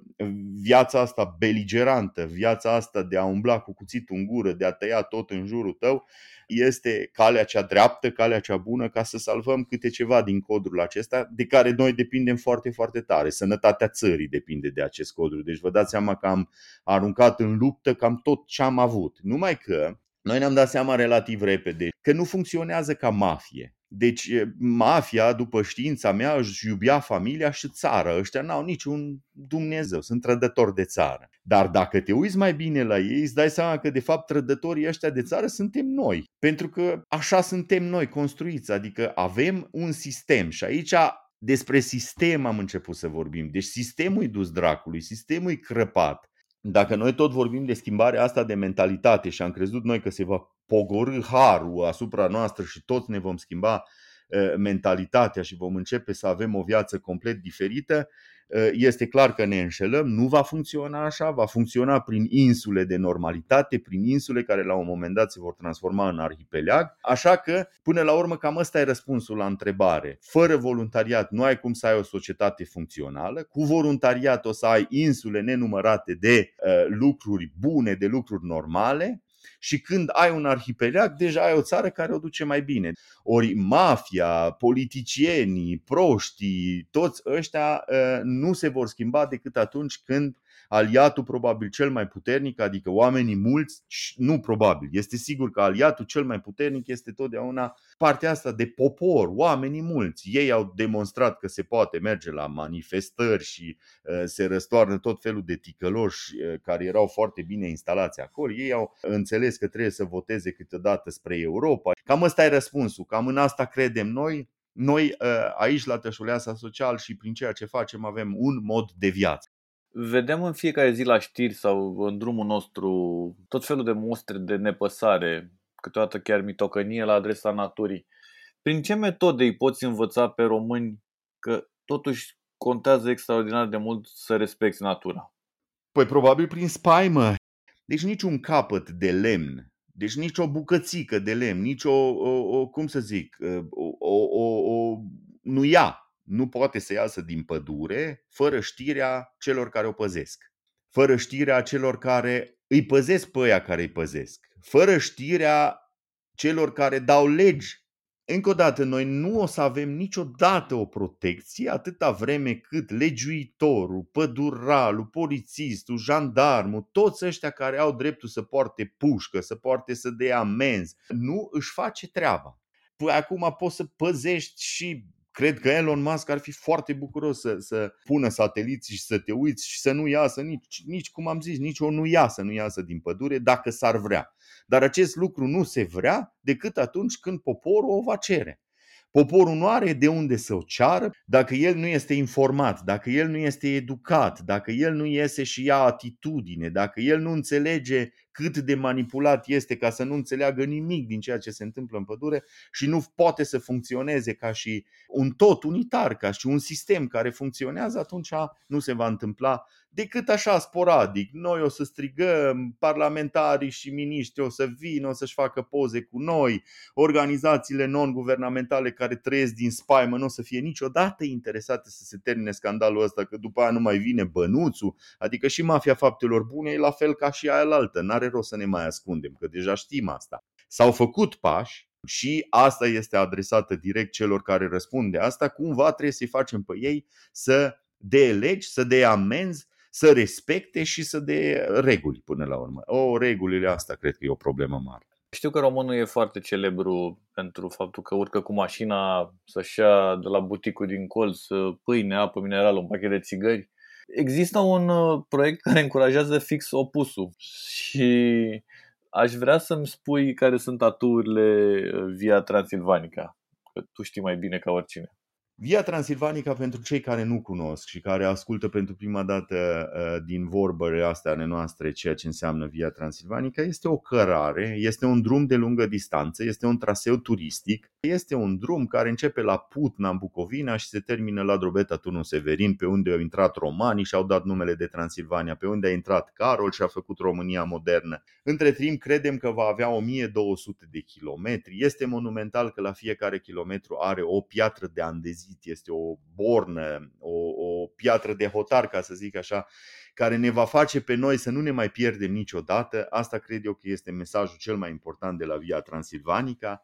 viața asta beligerantă, viața asta de a umbla cu cuțitul în gură, de a tăia tot în jurul tău, este calea cea dreaptă, calea cea bună ca să salvăm câte ceva din codul acesta de care noi depindem foarte, foarte tare. Sănătatea țării depinde de acest codru. Deci vă dați seama că am aruncat în luptă cam tot ce am avut. Numai că noi ne-am dat seama relativ repede că nu funcționează ca mafie. Deci mafia, după știința mea, își iubea familia și țara. Ăștia n-au niciun Dumnezeu, sunt trădători de țară. Dar dacă te uiți mai bine la ei, îți dai seama că de fapt trădătorii ăștia de țară suntem noi. Pentru că așa suntem noi construiți, adică avem un sistem și aici despre sistem am început să vorbim. Deci sistemul e dus dracului, sistemul e crăpat. Dacă noi tot vorbim de schimbarea asta de mentalitate și am crezut noi că se va pogorâ harul asupra noastră și toți ne vom schimba mentalitatea și vom începe să avem o viață complet diferită, este clar că ne înșelăm, nu va funcționa așa, va funcționa prin insule de normalitate, prin insule care la un moment dat se vor transforma în arhipeleag. Așa că, până la urmă, cam ăsta e răspunsul la întrebare. Fără voluntariat nu ai cum să ai o societate funcțională, cu voluntariat o să ai insule nenumărate de uh, lucruri bune, de lucruri normale, și când ai un arhipelag, deja ai o țară care o duce mai bine. Ori mafia, politicienii, proștii, toți ăștia ă, nu se vor schimba decât atunci când aliatul probabil cel mai puternic, adică oamenii mulți, nu probabil, este sigur că aliatul cel mai puternic este totdeauna partea asta de popor, oamenii mulți. Ei au demonstrat că se poate merge la manifestări și uh, se răstoarnă tot felul de ticăloși uh, care erau foarte bine instalați acolo. Ei au înțeles că trebuie să voteze câteodată spre Europa. Cam ăsta e răspunsul, cam în asta credem noi. Noi uh, aici la Tășuleasa Social și prin ceea ce facem avem un mod de viață. Vedem în fiecare zi la știri sau în drumul nostru tot felul de mostre de nepăsare, câteodată chiar mitocănie la adresa naturii. Prin ce metode îi poți învăța pe români că totuși contează extraordinar de mult să respecti natura? Păi probabil prin spaimă. Deci niciun capăt de lemn, deci nici o bucățică de lemn, nici o, o, o cum să zic, o, o, o, o nu ia nu poate să iasă din pădure fără știrea celor care o păzesc, fără știrea celor care îi păzesc pe aia care îi păzesc, fără știrea celor care dau legi. Încă o dată, noi nu o să avem niciodată o protecție atâta vreme cât legiuitorul, păduralul, polițistul, jandarmul, toți ăștia care au dreptul să poarte pușcă, să poarte să dea amenzi, nu își face treaba. Păi acum poți să păzești și Cred că Elon Musk ar fi foarte bucuros să, să pună sateliți și să te uiți și să nu iasă nici, nici cum am zis, nici o nu iasă, nu iasă din pădure dacă s-ar vrea. Dar acest lucru nu se vrea decât atunci când poporul o va cere. Poporul nu are de unde să o ceară dacă el nu este informat, dacă el nu este educat, dacă el nu iese și ia atitudine, dacă el nu înțelege cât de manipulat este ca să nu înțeleagă nimic din ceea ce se întâmplă în pădure și nu poate să funcționeze ca și un tot unitar, ca și un sistem care funcționează, atunci nu se va întâmpla decât așa sporadic. Noi o să strigăm, parlamentarii și miniștri o să vină, o să-și facă poze cu noi, organizațiile non-guvernamentale care trăiesc din spaimă nu o să fie niciodată interesate să se termine scandalul ăsta, că după aia nu mai vine bănuțul, adică și mafia faptelor bune e la fel ca și aia altă, n-are rost să ne mai ascundem, că deja știm asta. S-au făcut pași, și asta este adresată direct celor care răspund de asta, cumva trebuie să-i facem pe ei să dea legi, să dea amenzi, să respecte și să dea reguli până la urmă. O, regulile astea cred că e o problemă mare. Știu că românul e foarte celebru pentru faptul că urcă cu mașina să-și ia de la buticul din colț pâine, apă minerală, un pachet de țigări. Există un uh, proiect care încurajează fix opusul și aș vrea să-mi spui care sunt aturile uh, Via Transilvanica, că tu știi mai bine ca oricine. Via Transilvanica, pentru cei care nu cunosc și care ascultă pentru prima dată uh, din vorbele astea ale noastre ceea ce înseamnă Via Transilvanica, este o cărare, este un drum de lungă distanță, este un traseu turistic, este un drum care începe la Putna, în Bucovina și se termină la Drobeta, Turnul Severin, pe unde au intrat romanii și au dat numele de Transilvania, pe unde a intrat Carol și a făcut România modernă. Între timp, credem că va avea 1200 de kilometri. Este monumental că la fiecare kilometru are o piatră de andezit tranzit, este o bornă, o, o piatră de hotar, ca să zic așa, care ne va face pe noi să nu ne mai pierdem niciodată. Asta cred eu că este mesajul cel mai important de la Via Transilvanica.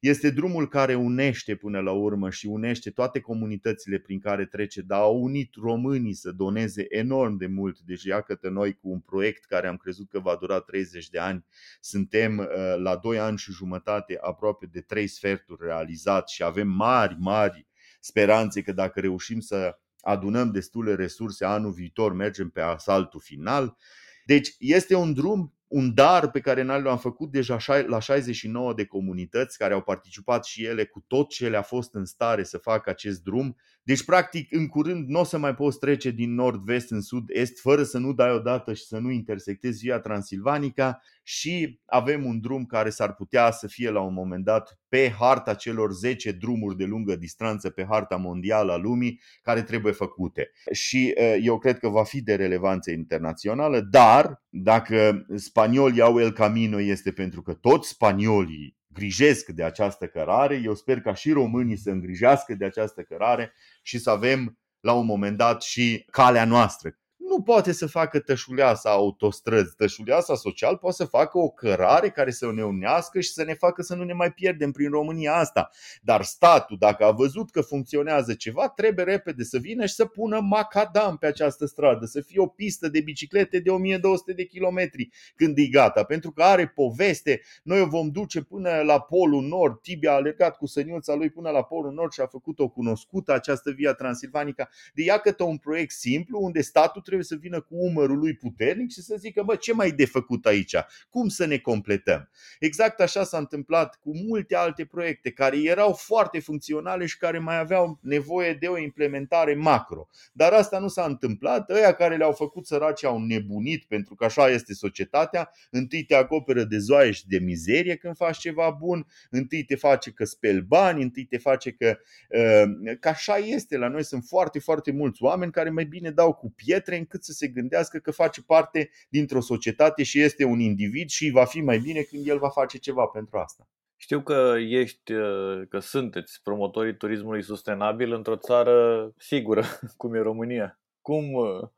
Este drumul care unește până la urmă și unește toate comunitățile prin care trece, dar au unit românii să doneze enorm de mult. Deci iată noi cu un proiect care am crezut că va dura 30 de ani, suntem uh, la 2 ani și jumătate aproape de 3 sferturi realizat și avem mari, mari speranțe că dacă reușim să adunăm destule resurse anul viitor, mergem pe asaltul final. Deci este un drum un dar pe care noi l-am făcut deja la 69 de comunități care au participat și ele cu tot ce le-a fost în stare să facă acest drum. Deci, practic, în curând nu o să mai poți trece din nord-vest în sud-est fără să nu dai odată și să nu intersectezi via Transilvanica și avem un drum care s-ar putea să fie la un moment dat pe harta celor 10 drumuri de lungă distanță pe harta mondială a lumii care trebuie făcute. Și eu cred că va fi de relevanță internațională, dar dacă spaniolii au El Camino este pentru că toți spaniolii grijesc de această cărare. Eu sper ca și românii să îngrijească de această cărare și să avem la un moment dat și calea noastră nu poate să facă tășuleasa autostrăzi. Tășuleasa social poate să facă o cărare care să ne unească și să ne facă să nu ne mai pierdem prin România asta. Dar statul, dacă a văzut că funcționează ceva, trebuie repede să vină și să pună macadam pe această stradă, să fie o pistă de biciclete de 1200 de kilometri când e gata, pentru că are poveste. Noi o vom duce până la Polul Nord. Tibi a alergat cu săniuța lui până la Polul Nord și a făcut-o cunoscută această via transilvanica. De iată un proiect simplu unde statul trebuie trebuie să vină cu umărul lui puternic și să zică, bă, ce mai de făcut aici? Cum să ne completăm? Exact așa s-a întâmplat cu multe alte proiecte care erau foarte funcționale și care mai aveau nevoie de o implementare macro. Dar asta nu s-a întâmplat. Ăia care le-au făcut săraci au nebunit pentru că așa este societatea. Întâi te acoperă de zoaie și de mizerie când faci ceva bun, întâi te face că speli bani, întâi te face că, uh, că așa este. La noi sunt foarte, foarte mulți oameni care mai bine dau cu pietre încât să se gândească că face parte dintr-o societate și este un individ și va fi mai bine când el va face ceva pentru asta. Știu că ești, uh, că sunteți promotorii turismului sustenabil într-o țară sigură, cum e România. Cum, uh,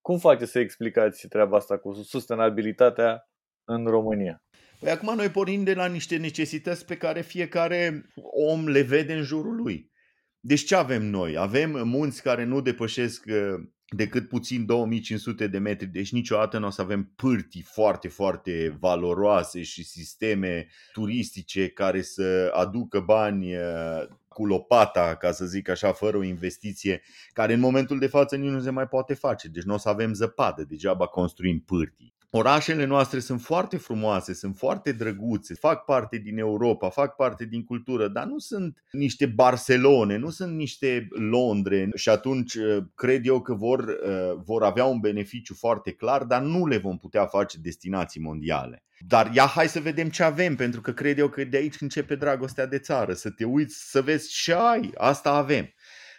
cum face să explicați treaba asta cu sustenabilitatea în România? Păi acum noi pornim de la niște necesități pe care fiecare om le vede în jurul lui. Deci ce avem noi? Avem munți care nu depășesc uh, decât puțin 2500 de metri, deci niciodată nu o să avem pârtii foarte, foarte valoroase și sisteme turistice care să aducă bani uh, cu lopata, ca să zic așa, fără o investiție care în momentul de față nici nu se mai poate face. Deci nu o să avem zăpadă, degeaba construim pârtii. Orașele noastre sunt foarte frumoase, sunt foarte drăguțe, fac parte din Europa, fac parte din cultură, dar nu sunt niște Barcelone, nu sunt niște Londre și atunci uh, cred eu că vor, uh, vor avea un beneficiu foarte clar, dar nu le vom putea face destinații mondiale. Dar ia hai să vedem ce avem, pentru că cred eu că de aici începe dragostea de țară, să te uiți să vezi ce ai, asta avem.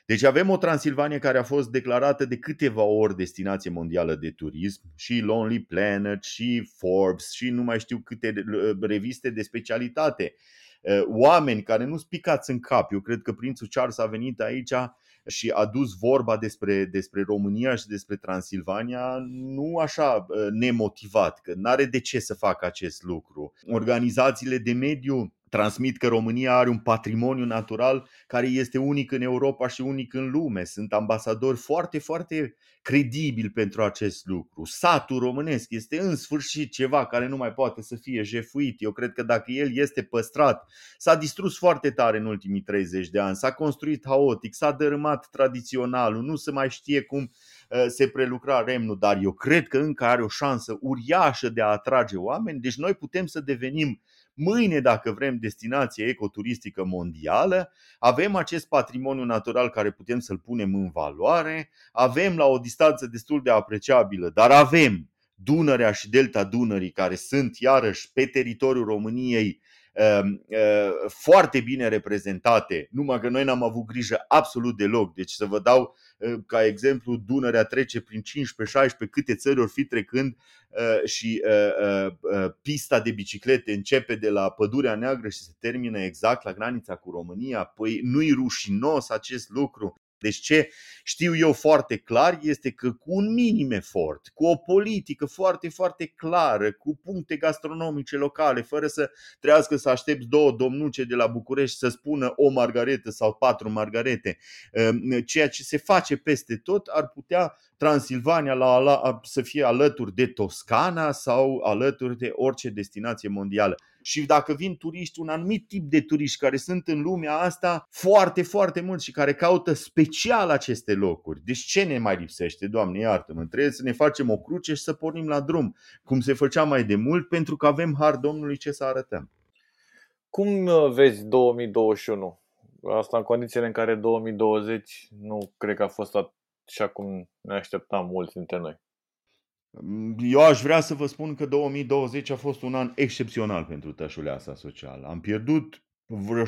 Deci avem o Transilvania care a fost declarată de câteva ori destinație mondială de turism și Lonely Planet și Forbes și nu mai știu câte reviste de specialitate. Uh, oameni care nu spicați în cap. Eu cred că prințul Charles a venit aici și a dus vorba despre, despre România și despre Transilvania nu așa uh, nemotivat, că nu are de ce să facă acest lucru. Organizațiile de mediu transmit că România are un patrimoniu natural care este unic în Europa și unic în lume. Sunt ambasadori foarte, foarte credibili pentru acest lucru. Satul românesc este în sfârșit ceva care nu mai poate să fie jefuit. Eu cred că dacă el este păstrat, s-a distrus foarte tare în ultimii 30 de ani, s-a construit haotic, s-a dărâmat tradiționalul, nu se mai știe cum uh, se prelucra remnul, dar eu cred că încă are o șansă uriașă de a atrage oameni, deci noi putem să devenim Mâine, dacă vrem, destinație ecoturistică mondială, avem acest patrimoniu natural care putem să-l punem în valoare, avem la o distanță destul de apreciabilă, dar avem Dunărea și Delta Dunării, care sunt iarăși pe teritoriul României Ehm, ehm, foarte bine reprezentate, numai că noi n-am avut grijă absolut deloc. Deci să vă dau ehm, ca exemplu, Dunărea trece prin 15-16 câte țări ori fi trecând și pista de biciclete începe de la Pădurea Neagră și se termină exact la granița cu România. Păi nu-i rușinos acest lucru. Deci ce știu eu foarte clar este că cu un minim efort, cu o politică foarte, foarte clară, cu puncte gastronomice locale, fără să trească să aștepți două domnuce de la București să spună o margaretă sau patru margarete, ehm, ceea ce se face peste tot ar putea Transilvania la, la, să fie alături de Toscana sau alături de orice destinație mondială. Și dacă vin turiști, un anumit tip de turiști care sunt în lumea asta foarte, foarte mulți și care caută special aceste locuri. Deci ce ne mai lipsește, Doamne iartă-mă? Trebuie să ne facem o cruce și să pornim la drum, cum se făcea mai de mult, pentru că avem har Domnului ce să arătăm. Cum uh, vezi 2021? Asta în condițiile în care 2020 nu cred că a fost așa cum ne așteptam mulți dintre noi. Eu aș vrea să vă spun că 2020 a fost un an excepțional pentru Tășuleasa Social. Am pierdut vreo 60%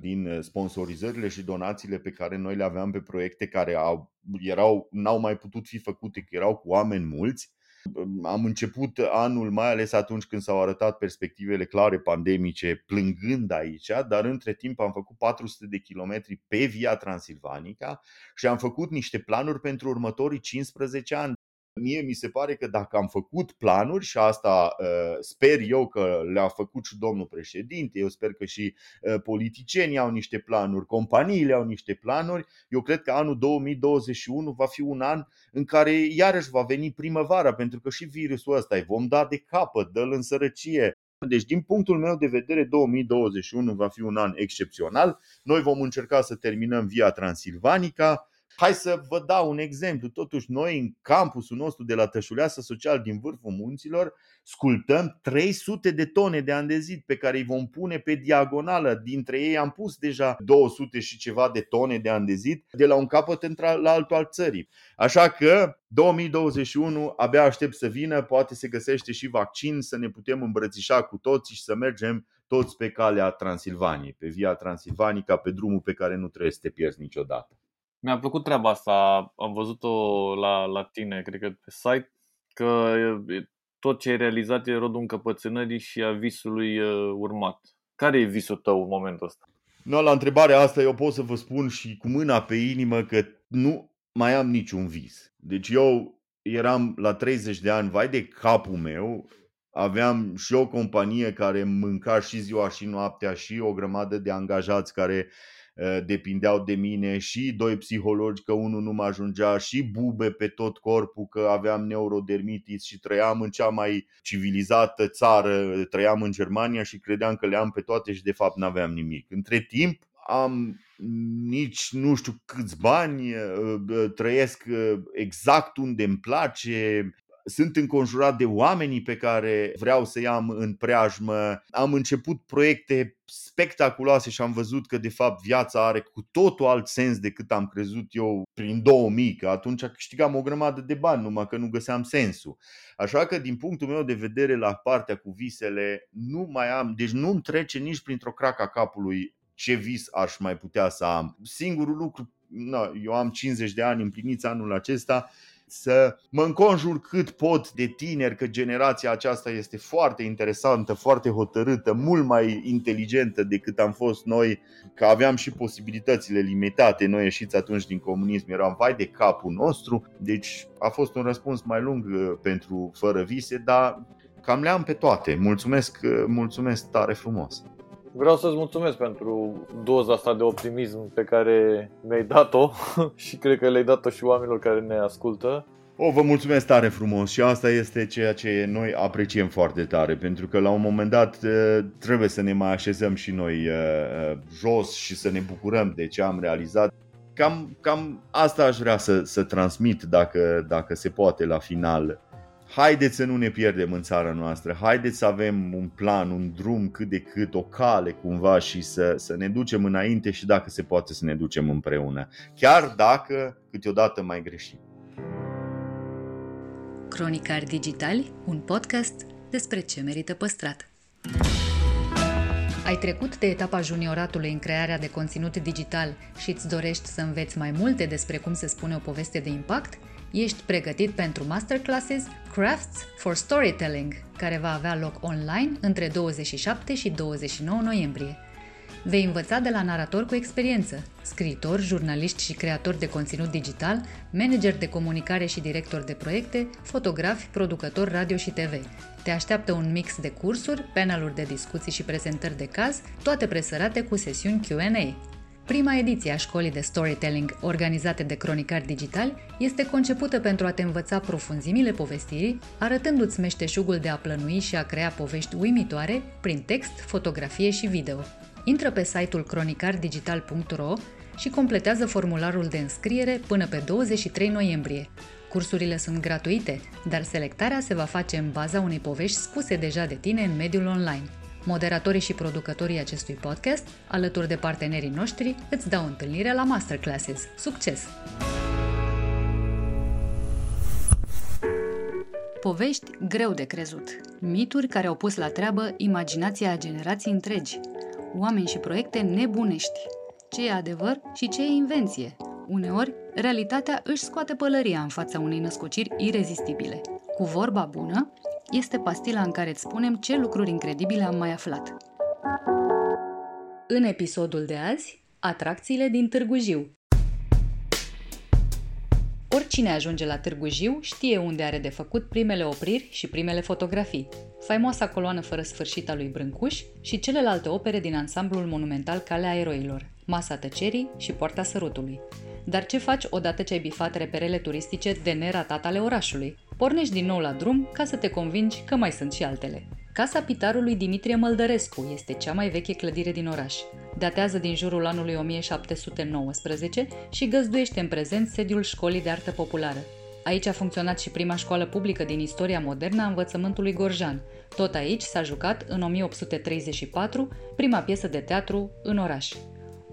din uh, sponsorizările și donațiile pe care noi le aveam pe proiecte care au, erau, n-au mai putut fi făcute, că erau cu oameni mulți. Am început anul, mai ales atunci când s-au arătat perspectivele clare pandemice, plângând aici, dar între timp am făcut 400 de kilometri pe Via Transilvanica și am făcut niște planuri pentru următorii 15 ani. Mie mi se pare că dacă am făcut planuri și asta uh, sper eu că le-a făcut și domnul președinte, eu sper că și uh, politicienii au niște planuri, companiile au niște planuri, eu cred că anul 2021 va fi un an în care iarăși va veni primăvara, pentru că și virusul ăsta îi vom da de capăt, dă-l în sărăcie, deci, din punctul meu de vedere, 2021 va fi un an excepțional. Noi vom încerca să terminăm via Transilvanica. Hai să vă dau un exemplu. Totuși, noi în campusul nostru de la Tășuleasă Social din vârful munților sculptăm 300 de tone de andezit pe care îi vom pune pe diagonală. Dintre ei am pus deja 200 și ceva de tone de andezit de la un capăt la altul al țării. Așa că 2021 abia aștept să vină, poate se găsește și vaccin să ne putem îmbrățișa cu toți și să mergem toți pe calea Transilvaniei, pe via Transilvanica, pe drumul pe care nu trebuie să te pierzi niciodată. Mi-a plăcut treaba asta, am văzut-o la, la tine, cred că pe site, că tot ce ai realizat e rodul încăpățânării și a visului urmat. Care e visul tău în momentul ăsta? No, la întrebarea asta eu pot să vă spun și cu mâna pe inimă că nu mai am niciun vis. Deci eu eram la 30 de ani, vai de capul meu, aveam și o companie care mânca și ziua și noaptea și o grămadă de angajați care Eh, depindeau de mine și doi psihologi că unul nu mă ajungea și bube pe tot corpul că aveam neurodermitis și trăiam în cea mai civilizată țară, trăiam în Germania și credeam că le am pe toate și de fapt n-aveam nimic. Între timp am nici nu știu câți bani, eh, trăiesc eh, exact unde îmi place, sunt înconjurat de oamenii pe care vreau să-i am în preajmă. Am început proiecte spectaculoase și am văzut că de fapt viața are cu totul alt sens decât am crezut eu prin 2000, că atunci câștigam o grămadă de bani, numai că nu găseam sensul. Așa că din punctul meu de vedere la partea cu visele nu mai am, deci nu-mi trece nici printr-o craca capului ce vis aș mai putea să am. Singurul lucru, na, eu am 50 de ani împliniți anul acesta, să mă înconjur cât pot de tineri, că generația aceasta este foarte interesantă, foarte hotărâtă, mult mai inteligentă decât am fost noi, că aveam și posibilitățile limitate. Noi ieșiți atunci din comunism, eram vai de capul nostru, deci a fost un răspuns mai lung uh, pentru fără vise, dar cam le-am pe toate. Mulțumesc, uh, mulțumesc tare frumos! Vreau să-ți mulțumesc pentru doza asta de optimism pe care mi-ai dat-o și cred că le-ai dat-o și oamenilor care ne ascultă. O, vă mulțumesc tare frumos și asta este ceea ce noi apreciem foarte tare, pentru că la un moment dat trebuie să ne mai așezăm și noi jos și să ne bucurăm de ce am realizat. Cam, cam asta aș vrea să, să transmit dacă, dacă se poate la final haideți să nu ne pierdem în țara noastră, haideți să avem un plan, un drum cât de cât, o cale cumva și să, să ne ducem înainte și dacă se poate să ne ducem împreună, chiar dacă câteodată mai greșim. Cronicari Digitali, un podcast despre ce merită păstrat. Ai trecut de etapa junioratului în crearea de conținut digital și îți dorești să înveți mai multe despre cum se spune o poveste de impact? Ești pregătit pentru masterclasses Crafts for Storytelling, care va avea loc online între 27 și 29 noiembrie. Vei învăța de la narator cu experiență, scriitor, jurnaliști și creatori de conținut digital, manager de comunicare și director de proiecte, fotografi, producători radio și TV. Te așteaptă un mix de cursuri, paneluri de discuții și prezentări de caz, toate presărate cu sesiuni Q&A. Prima ediție a școlii de storytelling organizate de cronicari digitali este concepută pentru a te învăța profunzimile povestirii, arătându-ți meșteșugul de a plănui și a crea povești uimitoare prin text, fotografie și video. Intră pe site-ul cronicardigital.ro și completează formularul de înscriere până pe 23 noiembrie. Cursurile sunt gratuite, dar selectarea se va face în baza unei povești spuse deja de tine în mediul online. Moderatorii și producătorii acestui podcast, alături de partenerii noștri, îți dau întâlnire la masterclasses. Succes! Povești greu de crezut. Mituri care au pus la treabă imaginația a generații întregi. Oameni și proiecte nebunești. Ce e adevăr și ce e invenție. Uneori, realitatea își scoate pălăria în fața unei născociri irezistibile. Cu vorba bună, este pastila în care îți spunem ce lucruri incredibile am mai aflat. În episodul de azi, atracțiile din Târgu Jiu. Oricine ajunge la Târgu Jiu știe unde are de făcut primele opriri și primele fotografii, faimoasa coloană fără sfârșit a lui Brâncuș și celelalte opere din ansamblul monumental Calea Eroilor, Masa Tăcerii și Poarta Sărutului. Dar ce faci odată ce ai bifat reperele turistice de neratat ale orașului? Pornești din nou la drum ca să te convingi că mai sunt și altele. Casa pitarului Dimitrie Măldărescu este cea mai veche clădire din oraș. Datează din jurul anului 1719 și găzduiește în prezent sediul Școlii de Artă Populară. Aici a funcționat și prima școală publică din istoria modernă a învățământului gorjan. Tot aici s-a jucat, în 1834, prima piesă de teatru în oraș.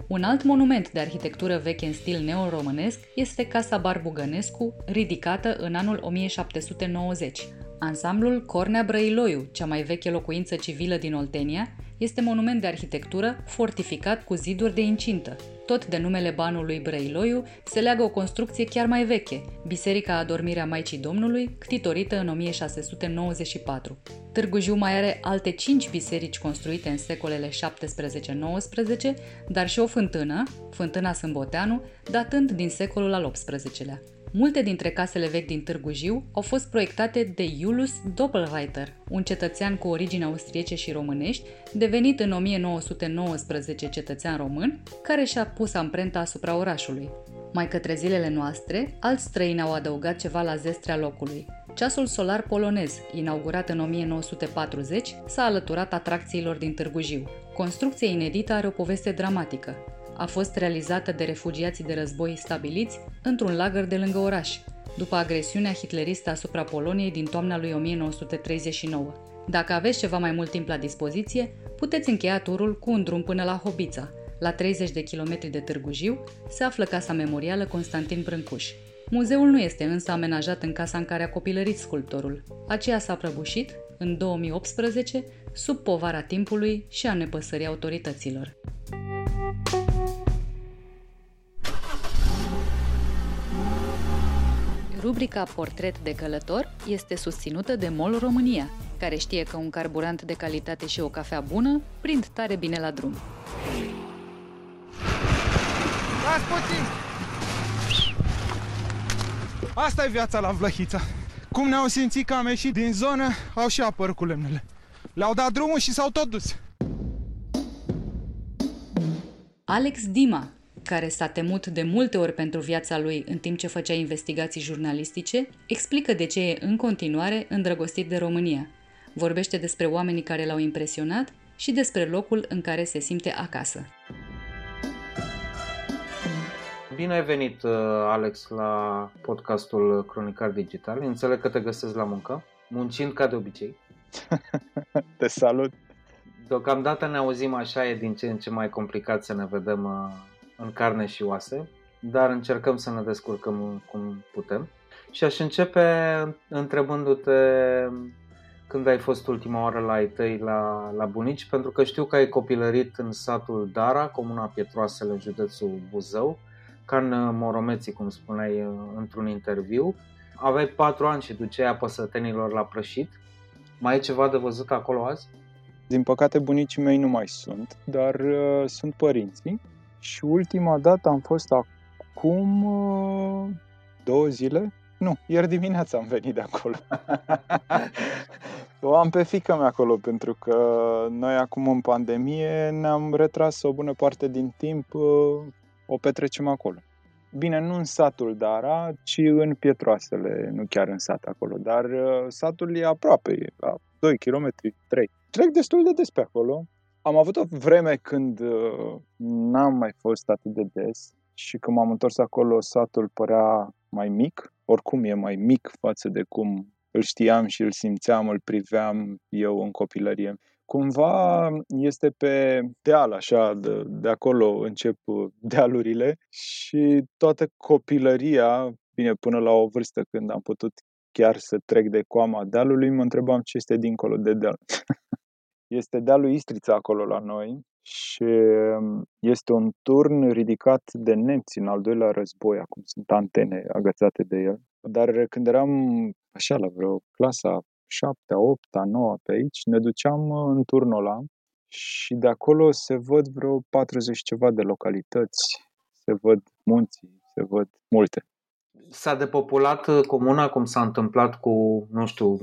Un alt monument de arhitectură veche în stil neoromânesc este Casa Barbugănescu, ridicată în anul 1790. Ansamblul Cornea Brăiloiu, cea mai veche locuință civilă din Oltenia, este monument de arhitectură fortificat cu ziduri de incintă. Tot de numele banului Brăiloiu se leagă o construcție chiar mai veche, Biserica Adormirea Maicii Domnului, ctitorită în 1694. Târgu Jiu mai are alte cinci biserici construite în secolele 17-19, dar și o fântână, fântâna Sâmboteanu, datând din secolul al XVIII-lea. Multe dintre casele vechi din Târgu Jiu au fost proiectate de Julius Doppelreiter, un cetățean cu origini austriece și românești, devenit în 1919 cetățean român, care și-a pus amprenta asupra orașului. Mai către zilele noastre, alți străini au adăugat ceva la zestrea locului. Ceasul solar polonez, inaugurat în 1940, s-a alăturat atracțiilor din Târgu Jiu. Construcția inedită are o poveste dramatică a fost realizată de refugiații de război stabiliți într-un lagăr de lângă oraș, după agresiunea hitleristă asupra Poloniei din toamna lui 1939. Dacă aveți ceva mai mult timp la dispoziție, puteți încheia turul cu un drum până la Hobița. La 30 de kilometri de Târgu Jiu se află Casa Memorială Constantin Brâncuș. Muzeul nu este însă amenajat în casa în care a copilărit sculptorul. Aceea s-a prăbușit, în 2018, sub povara timpului și a nepăsării autorităților. Rubrica Portret de călător este susținută de MOL România, care știe că un carburant de calitate și o cafea bună prind tare bine la drum. Stați puțin! Asta e viața la Vlăhița. Cum ne-au simțit că am ieșit din zonă, au și apărut cu lemnele. Le-au dat drumul și s-au tot dus. Alex Dima, care s-a temut de multe ori pentru viața lui în timp ce făcea investigații jurnalistice, explică de ce e în continuare îndrăgostit de România. Vorbește despre oamenii care l-au impresionat și despre locul în care se simte acasă. Bine ai venit, uh, Alex, la podcastul Cronicar Digital. Înțeleg că te găsesc la muncă, muncind ca de obicei. te salut! Deocamdată ne auzim așa, e din ce în ce mai complicat să ne vedem uh, în carne și oase, dar încercăm să ne descurcăm cum putem. Și aș începe întrebându-te când ai fost ultima oară la ai tăi la, la bunici, pentru că știu că ai copilărit în satul Dara, comuna Pietroasele, județul Buzău, ca în Moromeții, cum spuneai într-un interviu. Aveai patru ani și duceai apă sătenilor la prășit. Mai e ceva de văzut acolo azi? Din păcate bunicii mei nu mai sunt, dar uh, sunt părinții. Și ultima dată am fost acum uh, două zile. Nu, ieri dimineața am venit de acolo. o am pe fică mea acolo pentru că noi acum în pandemie ne-am retras o bună parte din timp, uh, o petrecem acolo. Bine, nu în satul Dara, ci în Pietroasele, nu chiar în sat acolo, dar uh, satul e aproape, e la 2 km, 3. Trec destul de des pe acolo. Am avut o vreme când uh, n-am mai fost atât de des și când m-am întors acolo, satul părea mai mic, oricum e mai mic față de cum îl știam și îl simțeam, îl priveam eu în copilărie. Cumva este pe deal, așa, de, de acolo încep dealurile și toată copilăria, bine, până la o vârstă când am putut chiar să trec de coama dealului, mă întrebam ce este dincolo de deal. este dealul Istrița acolo la noi și um, este un turn ridicat de nemți în al doilea război, acum sunt antene agățate de el. Dar când eram așa la vreo clasa 7, 8, 9 pe aici, ne duceam uh, în turnul ăla și de acolo se văd vreo 40 ceva de localități, se văd munții, se văd multe. S-a depopulat uh, comuna cum s-a întâmplat cu, nu știu, 90%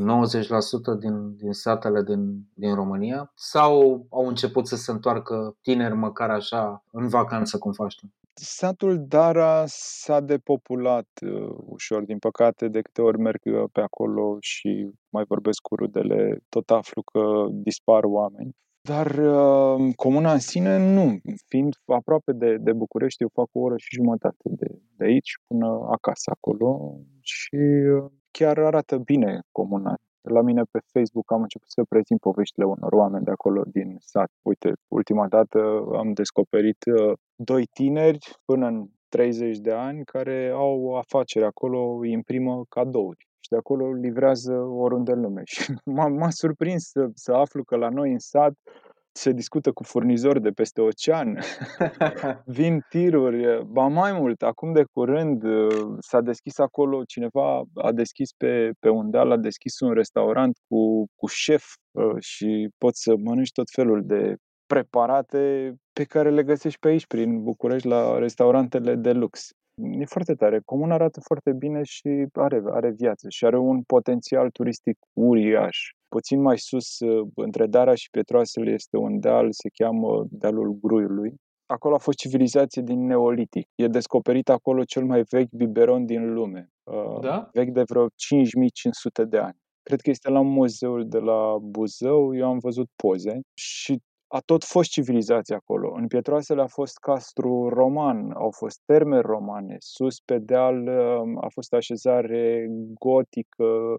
din, din satele din, din România? Sau au început să se întoarcă tineri măcar așa în vacanță cum faci tu? Satul Dara s-a depopulat uh, ușor, din păcate, de câte ori merg uh, pe acolo și mai vorbesc cu rudele, tot aflu că dispar oameni. Dar uh, comuna în sine nu, fiind aproape de, de București, eu fac o oră și jumătate de, de aici până acasă acolo și uh, chiar arată bine comuna. La mine pe Facebook am început să prezint poveștile unor oameni de acolo din sat. Uite, ultima dată am descoperit uh, doi tineri până în 30 de ani care au o afacere acolo, imprimă cadouri și de acolo livrează oriunde în lume. Și m-a, m-a surprins să, să aflu că la noi în sat se discută cu furnizori de peste ocean, vin tiruri, ba mai mult, acum de curând s-a deschis acolo, cineva a deschis pe, pe un deal, a deschis un restaurant cu, cu șef și poți să mănânci tot felul de preparate pe care le găsești pe aici, prin București, la restaurantele de lux. E foarte tare. Comuna arată foarte bine și are, are viață și are un potențial turistic uriaș. Puțin mai sus, între Dara și Pietroasele, este un deal, se cheamă Dealul Gruiului. Acolo a fost civilizație din Neolitic. E descoperit acolo cel mai vechi biberon din lume. Uh, da? Vechi de vreo 5500 de ani. Cred că este la muzeul de la Buzău, eu am văzut poze și a tot fost civilizație acolo. În Pietroasele a fost castru roman, au fost terme romane, sus pe deal um, a fost așezare gotică,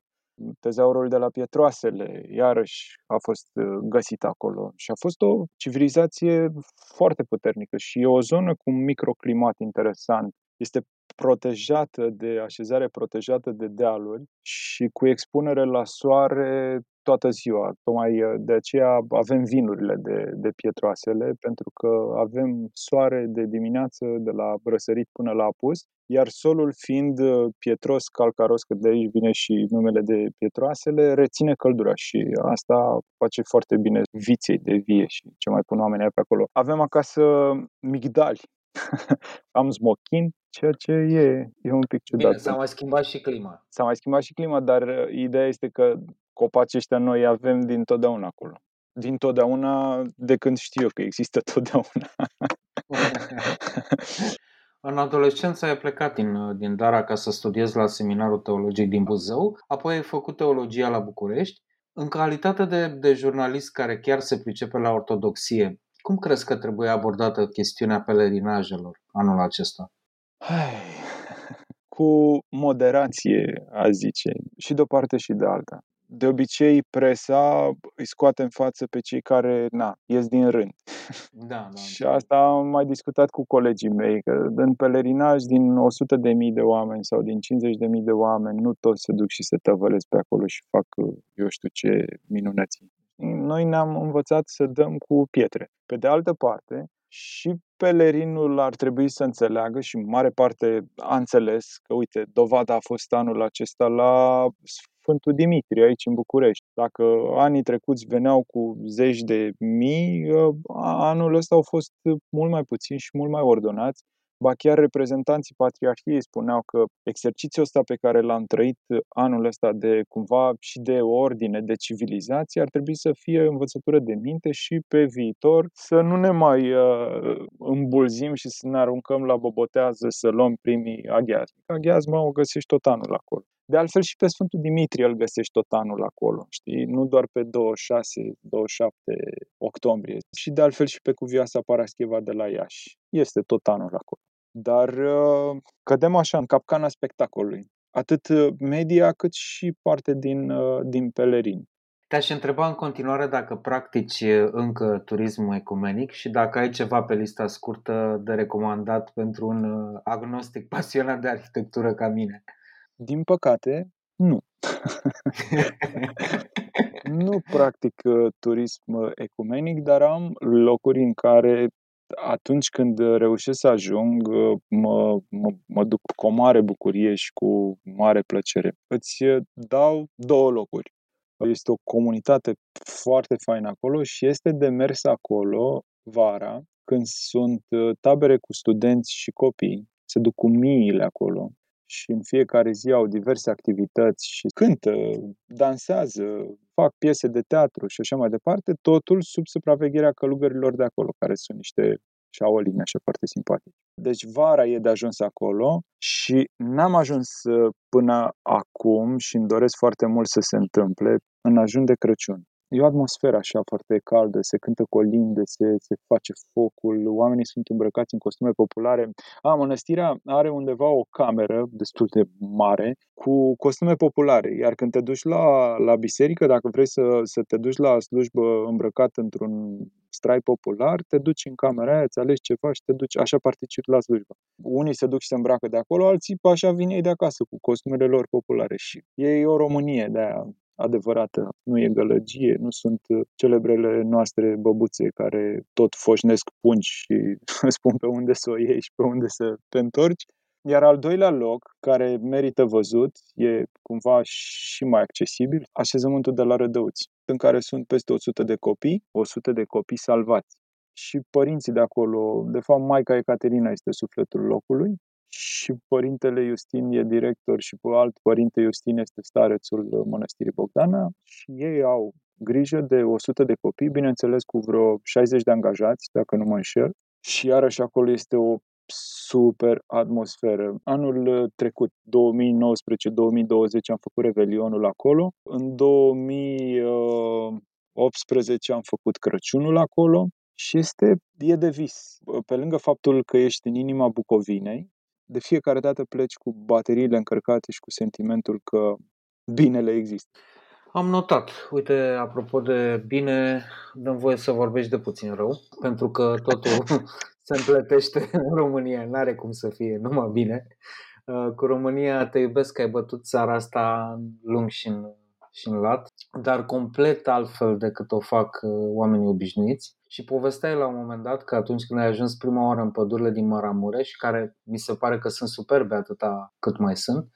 tezaurul de la Pietroasele, iarăși a fost uh, găsit acolo. Și a fost o civilizație foarte puternică și e o zonă cu un microclimat interesant. Este protejată de așezare protejată de dealuri și cu expunere la soare toată ziua. Tocmai uh, de aceea avem vinurile de, de pietroasele, pentru că avem soare de dimineață de la răsărit până la apus, iar solul fiind uh, pietros, calcaros, că de aici vine și numele de pietroasele, reține căldura și asta face foarte bine viței de vie și ce mai pun oamenii pe acolo. Avem acasă migdali, am smochin, ceea ce e, e un pic ciudat. Bine, s-a mai schimbat și clima. S-a mai schimbat și clima, dar uh, ideea este că copaci ăștia noi avem din totdeauna acolo. Din totdeauna, de când știu eu că există totdeauna. În adolescență ai plecat din, din Dara ca să studiezi la Seminarul Teologic din Buzău, apoi ai făcut teologia la București. În calitate de, de jurnalist care chiar se pricepe la ortodoxie, cum crezi că trebuie abordată chestiunea pelerinajelor anul acesta? Hai, cu moderație, a zice, și de o parte și de alta de obicei presa îi scoate în față pe cei care, na, ies din rând. Da, da. și asta am mai discutat cu colegii mei, că în pelerinaj din 100 de mii de oameni sau din 50 de mii de oameni, nu toți se duc și se tăvălesc pe acolo și fac, eu știu ce minunății. Noi ne-am învățat să dăm cu pietre. Pe de altă parte, și pelerinul ar trebui să înțeleagă și în mare parte a înțeles că, uite, dovada a fost anul acesta la Sfântul Dimitrie, aici în București. Dacă anii trecuți veneau cu zeci de mii, anul ăsta au fost mult mai puțini și mult mai ordonați Ba chiar reprezentanții Patriarhiei spuneau că exercițiul ăsta pe care l-am trăit anul ăsta de cumva și de ordine, de civilizație, ar trebui să fie învățătură de minte și pe viitor să nu ne mai uh, îmbulzim și să ne aruncăm la bobotează să luăm primii aghiazmi. Aghiazma o găsești tot anul acolo. De altfel și pe Sfântul Dimitrie îl găsești tot anul acolo, știi? Nu doar pe 26-27 octombrie, și de altfel și pe Cuvioasa Parascheva de la Iași. Este tot anul acolo. Dar uh, cădem așa în capcana spectacolului. Atât uh, media cât și parte din, uh, din pelerini. Te-aș întreba în continuare dacă practici încă turismul ecumenic și dacă ai ceva pe lista scurtă de recomandat pentru un agnostic pasionat de arhitectură ca mine. Din păcate, nu. nu practic turism ecumenic, dar am locuri în care atunci când reușesc să ajung, mă, mă, mă duc cu o mare bucurie și cu mare plăcere. Îți dau două locuri. Este o comunitate foarte faină acolo și este de mers acolo vara, când sunt tabere cu studenți și copii. Se duc cu miile acolo și în fiecare zi au diverse activități și cântă, dansează, fac piese de teatru și așa mai departe, totul sub supravegherea călugărilor de acolo, care sunt niște șaolini așa foarte simpatici. Deci vara e de ajuns acolo și n-am ajuns până acum și îmi doresc foarte mult să se întâmple în ajun de Crăciun. E o atmosferă așa foarte caldă, se cântă colinde, se, se face focul, oamenii sunt îmbrăcați în costume populare. A, mănăstirea are undeva o cameră destul de mare cu costume populare, iar când te duci la, la biserică, dacă vrei să, să te duci la slujbă îmbrăcat într-un strai popular, te duci în camera aia, îți alegi ceva și te duci, așa participi la slujbă. Unii se duc și se îmbracă de acolo, alții așa vin ei de acasă cu costumele lor populare și e o Românie de aia adevărată, nu e gălăgie, nu sunt uh, celebrele noastre băbuțe care tot foșnesc pungi și spun pe unde să o iei și pe unde să te întorci. Iar al doilea loc, care merită văzut, e cumva și mai accesibil, așezământul de la Rădăuți, în care sunt peste 100 de copii, 100 de copii salvați. Și părinții de acolo, de fapt, Maica Ecaterina este sufletul locului și părintele Justin e director și pe alt părinte Justin este starețul mănăstirii Bogdana și ei au grijă de 100 de copii, bineînțeles cu vreo 60 de angajați, dacă nu mă înșel. Și iarăși acolo este o super atmosferă. Anul trecut, 2019-2020, am făcut Revelionul acolo. În 2018 am făcut Crăciunul acolo și este, e de vis. Pe lângă faptul că ești în inima Bucovinei, de fiecare dată pleci cu bateriile încărcate și cu sentimentul că binele există. Am notat. Uite, apropo de bine, dăm voie să vorbești de puțin rău, pentru că totul se împletește în România. N-are cum să fie numai bine. Uh, cu România te iubesc că ai bătut țara asta lung și în, și în lat, dar complet altfel decât o fac uh, oamenii obișnuiți. Și povesteai la un moment dat că atunci când ai ajuns prima oară în pădurile din Maramureș, care mi se pare că sunt superbe atâta cât mai sunt,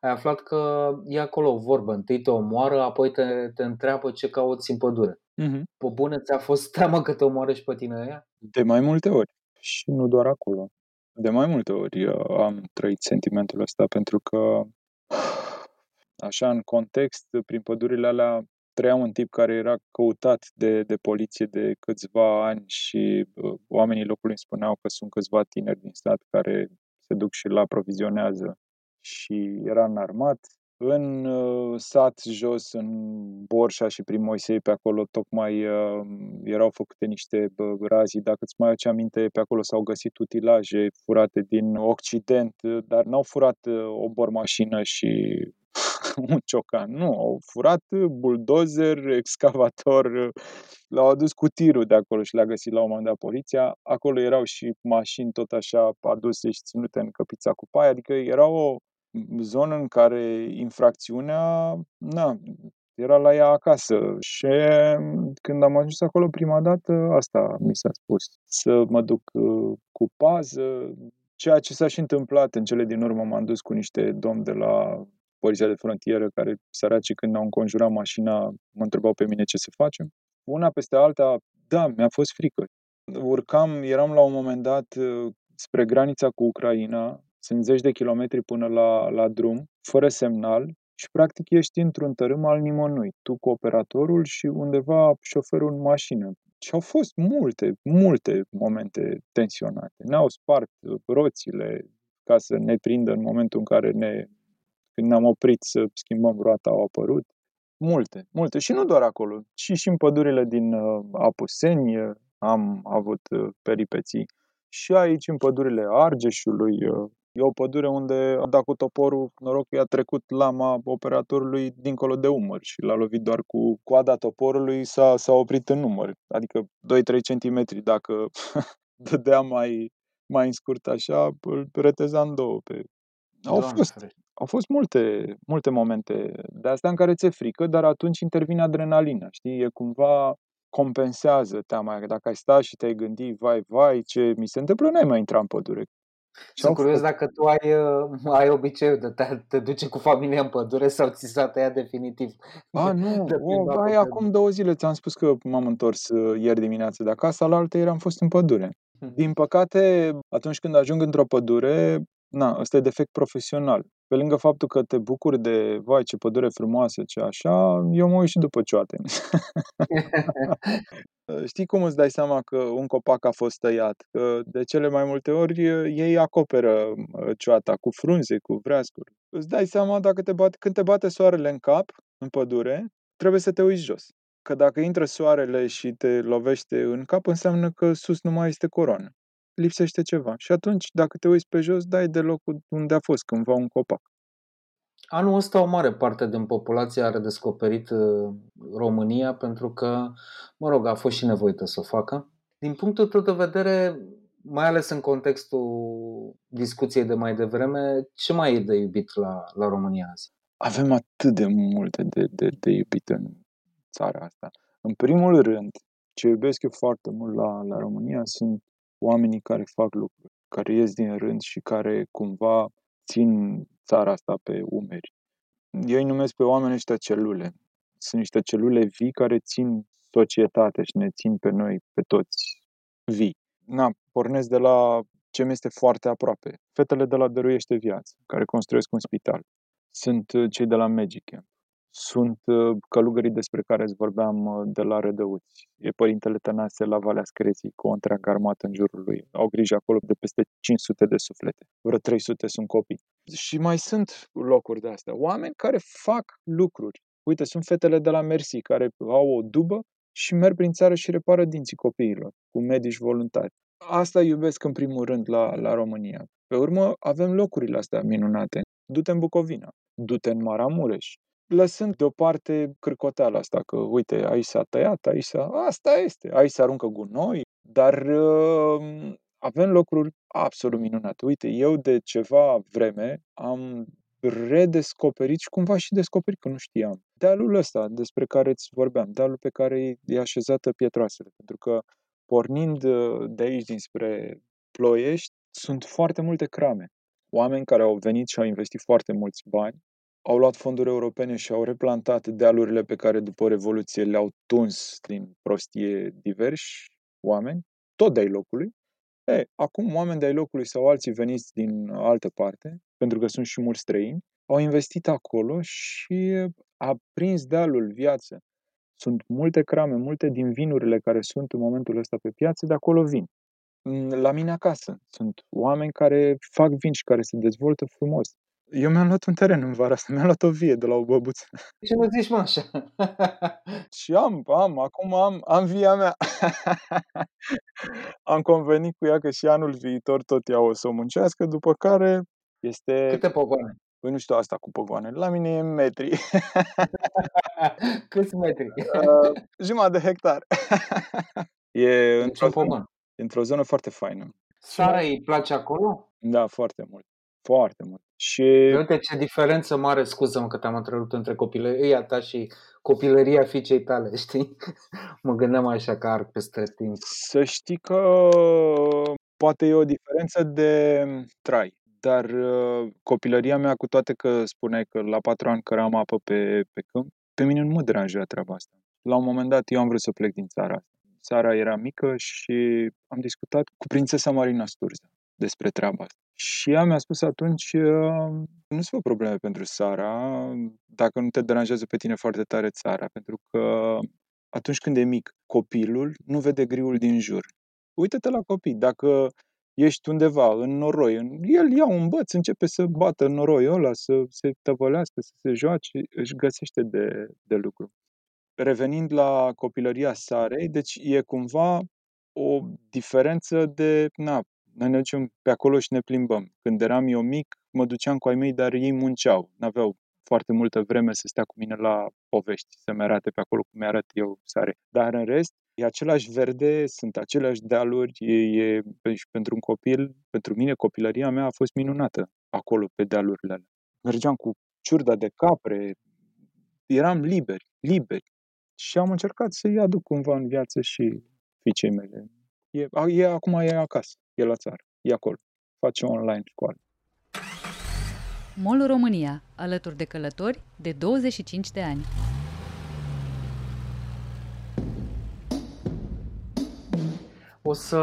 ai aflat că e acolo o vorbă. Întâi te omoară, apoi te, te întreabă ce cauți în pădure. Mm-hmm. Pe bune ți-a fost teamă că te omoară și pe tine aia? De mai multe ori. Și nu doar acolo. De mai multe ori am trăit sentimentul ăsta pentru că așa în context, prin pădurile alea trăia un tip care era căutat de, de poliție de câțiva ani și uh, oamenii locului îmi spuneau că sunt câțiva tineri din stat care se duc și îl aprovizionează și era înarmat. În uh, sat jos, în Borșa și prin Moisei, pe acolo tocmai uh, erau făcute niște uh, razii. Dacă îți mai aduce aminte, pe acolo s-au găsit utilaje furate din Occident, dar n-au furat uh, o bormașină și un ciocan. Nu, au furat buldozer, excavator, l-au adus cu tirul de acolo și le-a găsit la un moment dat poliția. Acolo erau și mașini tot așa aduse și ținute în căpița cu paie, adică era o zonă în care infracțiunea, na, era la ea acasă și când am ajuns acolo prima dată, asta mi s-a spus, să mă duc uh, cu pază, ceea ce s-a și întâmplat în cele din urmă, m-am dus cu niște domni de la poliția de frontieră, care săraci când au înconjurat mașina, mă întrebau pe mine ce să facem. Una peste alta, da, mi-a fost frică. Urcam, eram la un moment dat uh, spre granița cu Ucraina, sunt zeci de kilometri până la, la drum, fără semnal și practic ești într-un tărâm al nimănui, tu cu operatorul și undeva șoferul în mașină. Și au fost multe, multe momente tensionate. Ne-au spart roțile ca să ne prindă în momentul în care ne, când ne-am oprit să schimbăm roata, au apărut. Multe, multe. Și nu doar acolo, ci și în pădurile din uh, Apuseni uh, am avut uh, peripeții. Și aici, în pădurile Argeșului, uh, E o pădure unde a dat cu toporul, noroc că i-a trecut lama operatorului dincolo de umăr și l-a lovit doar cu coada toporului, s-a, s-a oprit în număr, adică 2-3 cm. Dacă dădea mai, mai în scurt așa, îl reteza în două. Pe... Au fost, au fost multe, multe momente de astea în care ți-e frică, dar atunci intervine adrenalina, știi? E cumva compensează teama. Dacă ai sta și te-ai gândit, vai, vai, ce mi se întâmplă, n-ai mai intra în pădure. Sunt curios dacă tu ai, uh, ai obiceiul de te, te duce cu familia în pădure sau ți s-a tăiat definitiv. A, nu, o, bai, acum două zile ți-am spus că m-am întors uh, ieri dimineață de acasă, la altă ieri am fost în pădure. Hm. Din păcate, atunci când ajung într-o pădure, na, ăsta e defect profesional. Pe lângă faptul că te bucuri de, vai, ce pădure frumoasă, ce așa, eu mă uit și după cioate. Știi cum îți dai seama că un copac a fost tăiat? Că de cele mai multe ori ei acoperă cioata cu frunze, cu vreascuri. Îți dai seama dacă te bate, când te bate soarele în cap, în pădure, trebuie să te uiți jos. Că dacă intră soarele și te lovește în cap, înseamnă că sus nu mai este coroană. Lipsește ceva. Și atunci, dacă te uiți pe jos, dai de locul unde a fost cândva un copac. Anul ăsta o mare parte din populație a redescoperit uh, România pentru că, mă rog, a fost și nevoită să o facă. Din punctul tău de vedere, mai ales în contextul discuției de mai devreme, ce mai e de iubit la, la România azi? Avem atât de multe de, de, de iubit în țara asta. În primul rând, ce iubesc eu foarte mult la, la România sunt oamenii care fac lucruri, care ies din rând și care cumva țin țara asta pe umeri. Eu îi numesc pe oameni ăștia celule. Sunt niște celule vii care țin societatea și ne țin pe noi, pe toți vii. Na, pornesc de la ce mi este foarte aproape. Fetele de la Dăruiește Viață, care construiesc un spital. Sunt uh, cei de la Magic Camp, sunt uh, călugării despre care îți vorbeam uh, de la Rădăuți. E părintele Tănase la Valea Screții cu o întreagă armată în jurul lui. Au grijă acolo de peste 500 de suflete. Vreo 300 sunt copii. Și mai sunt locuri de astea. Oameni care fac lucruri. Uite, sunt fetele de la Mersi care au o dubă și merg prin țară și repară dinții copiilor cu medici voluntari. Asta iubesc în primul rând la, la România. Pe urmă, avem locurile astea minunate. Du-te în Bucovina, du-te în Maramureș, lăsând deoparte cârcoteala asta, că uite, aici s-a tăiat, aici s-a... Asta este, aici se aruncă gunoi, dar uh, avem locuri absolut minunate. Uite, eu de ceva vreme am redescoperit și cumva și descoperit că nu știam. Dealul ăsta despre care îți vorbeam, dealul pe care e așezată pietroasele, pentru că pornind uh, de aici dinspre Ploiești, sunt foarte multe crame. Oameni care au venit și au investit foarte mulți bani au luat fonduri europene și au replantat dealurile pe care după Revoluție le-au tuns din prostie diversi oameni, tot de-ai locului. E, acum oameni de-ai locului sau alții veniți din altă parte, pentru că sunt și mulți străini, au investit acolo și a prins dealul viață. Sunt multe crame, multe din vinurile care sunt în momentul ăsta pe piață, de acolo vin. La mine acasă sunt oameni care fac vin și care se dezvoltă frumos. Eu mi-am luat un teren în vara asta, mi-am luat o vie de la o băbuță. Ce nu zici, mă, așa? și am, am, acum am, am via mea. am convenit cu ea că și anul viitor tot ea o să o muncească, după care este... Câte pogoane? Păi nu știu asta cu pogoane. La mine e metri. Câți metri? uh, jumătate de hectar. e într-o zonă, într-o zonă foarte faină. Sara îi place acolo? Da, foarte mult. Foarte mult. Și... Uite ce diferență mare, scuză-mă că te-am întrerupt între copilăria ta și copilăria fiicei tale, știi? mă gândeam așa că ar peste timp. Să știi că poate e o diferență de trai, Dar uh, copilăria mea, cu toate că spuneai că la patru ani căram apă pe, pe câmp, pe mine nu mă deranja treaba asta. La un moment dat eu am vrut să plec din țara asta. Țara era mică și am discutat cu prințesa Marina Sturza despre treaba asta. Și ea mi-a spus atunci, uh, nu se fă probleme pentru Sara, dacă nu te deranjează pe tine foarte tare țara, pentru că atunci când e mic, copilul nu vede griul din jur. Uită-te la copii, dacă ești undeva în noroi, el ia un băț, începe să bată în noroiul ăla, să se tăvălească, să se joace, își găsește de, de lucru. Revenind la copilăria Sarei, deci e cumva o diferență de, na, noi ne ducem pe acolo și ne plimbăm. Când eram eu mic, mă duceam cu ai mei, dar ei munceau. N-aveau foarte multă vreme să stea cu mine la povești, să-mi arate pe acolo cum mi-arăt eu sare. Dar în rest, e același verde, sunt aceleași dealuri, e, e, și pentru un copil, pentru mine copilăria mea a fost minunată acolo pe dealurile alea. Mergeam cu ciurda de capre, eram liberi, liberi. Și am încercat să-i aduc cumva în viață și fiicei mele. E, e, acum e acasă, e la țară, e acolo. Face online școală. MOL România, alături de călători de 25 de ani. O să,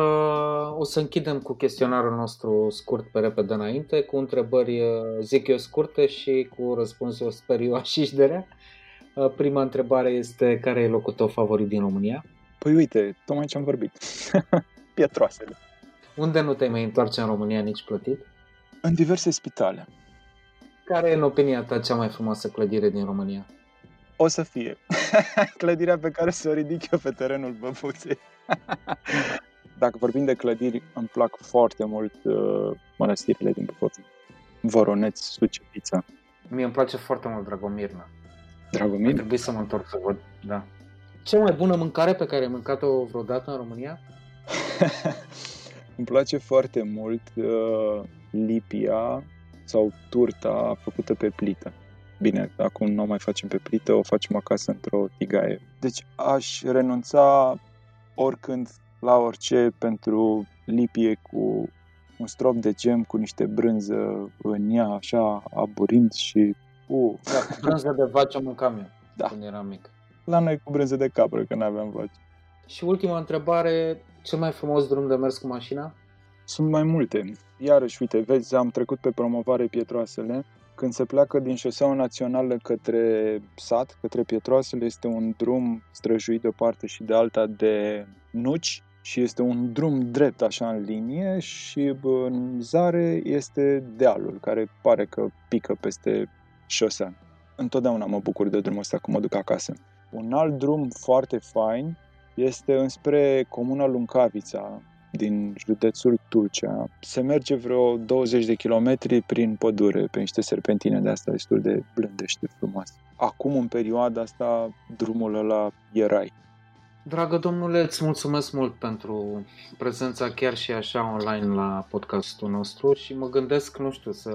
o să închidem cu chestionarul nostru scurt pe repede înainte, cu întrebări, zic eu, scurte și cu răspunsuri, sper eu, așișdere. Prima întrebare este, care e locul tău favorit din România? Păi uite, tocmai ce am vorbit. Pietroasele. Unde nu te mai întoarce în România nici plătit? În diverse spitale. Care e, în opinia ta, cea mai frumoasă clădire din România? O să fie. Clădirea pe care să o ridic eu pe terenul Băbuței. Dacă vorbim de clădiri, îmi plac foarte mult uh, mănăstirile din Băbuții. Voroneț, Sucepița. Mie îmi place foarte mult Dragomirna. Dragomir? Trebuie să mă întorc să văd, da. Cea mai bună mâncare pe care ai mâncat-o vreodată în România? îmi place foarte mult uh, lipia sau turta făcută pe plită. Bine, acum nu o mai facem pe plită, o facem acasă într-o tigaie. Deci aș renunța oricând la orice pentru lipie cu un strop de gem cu niște brânză în ea, așa, aburind și... Uh. Da, brânză de vaci mâncam eu da. când eram mic. La noi cu brânză de capră, că nu aveam vaci. Și ultima întrebare, cel mai frumos drum de mers cu mașina? Sunt mai multe. Iarăși, uite, vezi, am trecut pe promovare Pietroasele. Când se pleacă din șoseaua națională către sat, către Pietroasele, este un drum străjuit de o parte și de alta de nuci și este un drum drept așa în linie și în zare este dealul care pare că pică peste șosea. Întotdeauna mă bucur de drumul ăsta când mă duc acasă. Un alt drum foarte fain este înspre comuna Luncavița, din județul Tulcea. Se merge vreo 20 de kilometri prin pădure, pe niște serpentine de asta destul de blânde și de frumoase. Acum, în perioada asta, drumul ăla e rai. Dragă domnule, îți mulțumesc mult pentru prezența chiar și așa online la podcastul nostru și mă gândesc, nu știu, să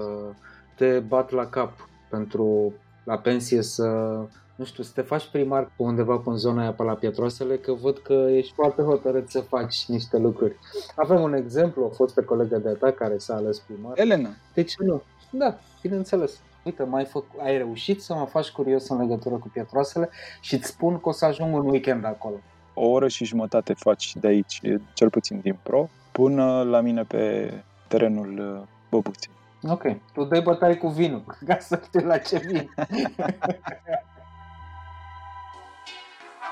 te bat la cap pentru la pensie să nu știu, să te faci primar pe undeva pe în zona aia pe la Pietroasele, că văd că ești foarte hotărât să faci niște lucruri. Avem un exemplu, a fost pe colegă de-a ta care s-a ales primar. Elena. De ce nu? Da, bineînțeles. Uite, mai făc, ai reușit să mă faci curios în legătură cu Pietroasele și îți spun că o să ajung un weekend acolo. O oră și jumătate faci de aici, cel puțin din pro, până la mine pe terenul uh, Băbuții. Ok, tu dai bătaie cu vinul, ca să știu la ce vin.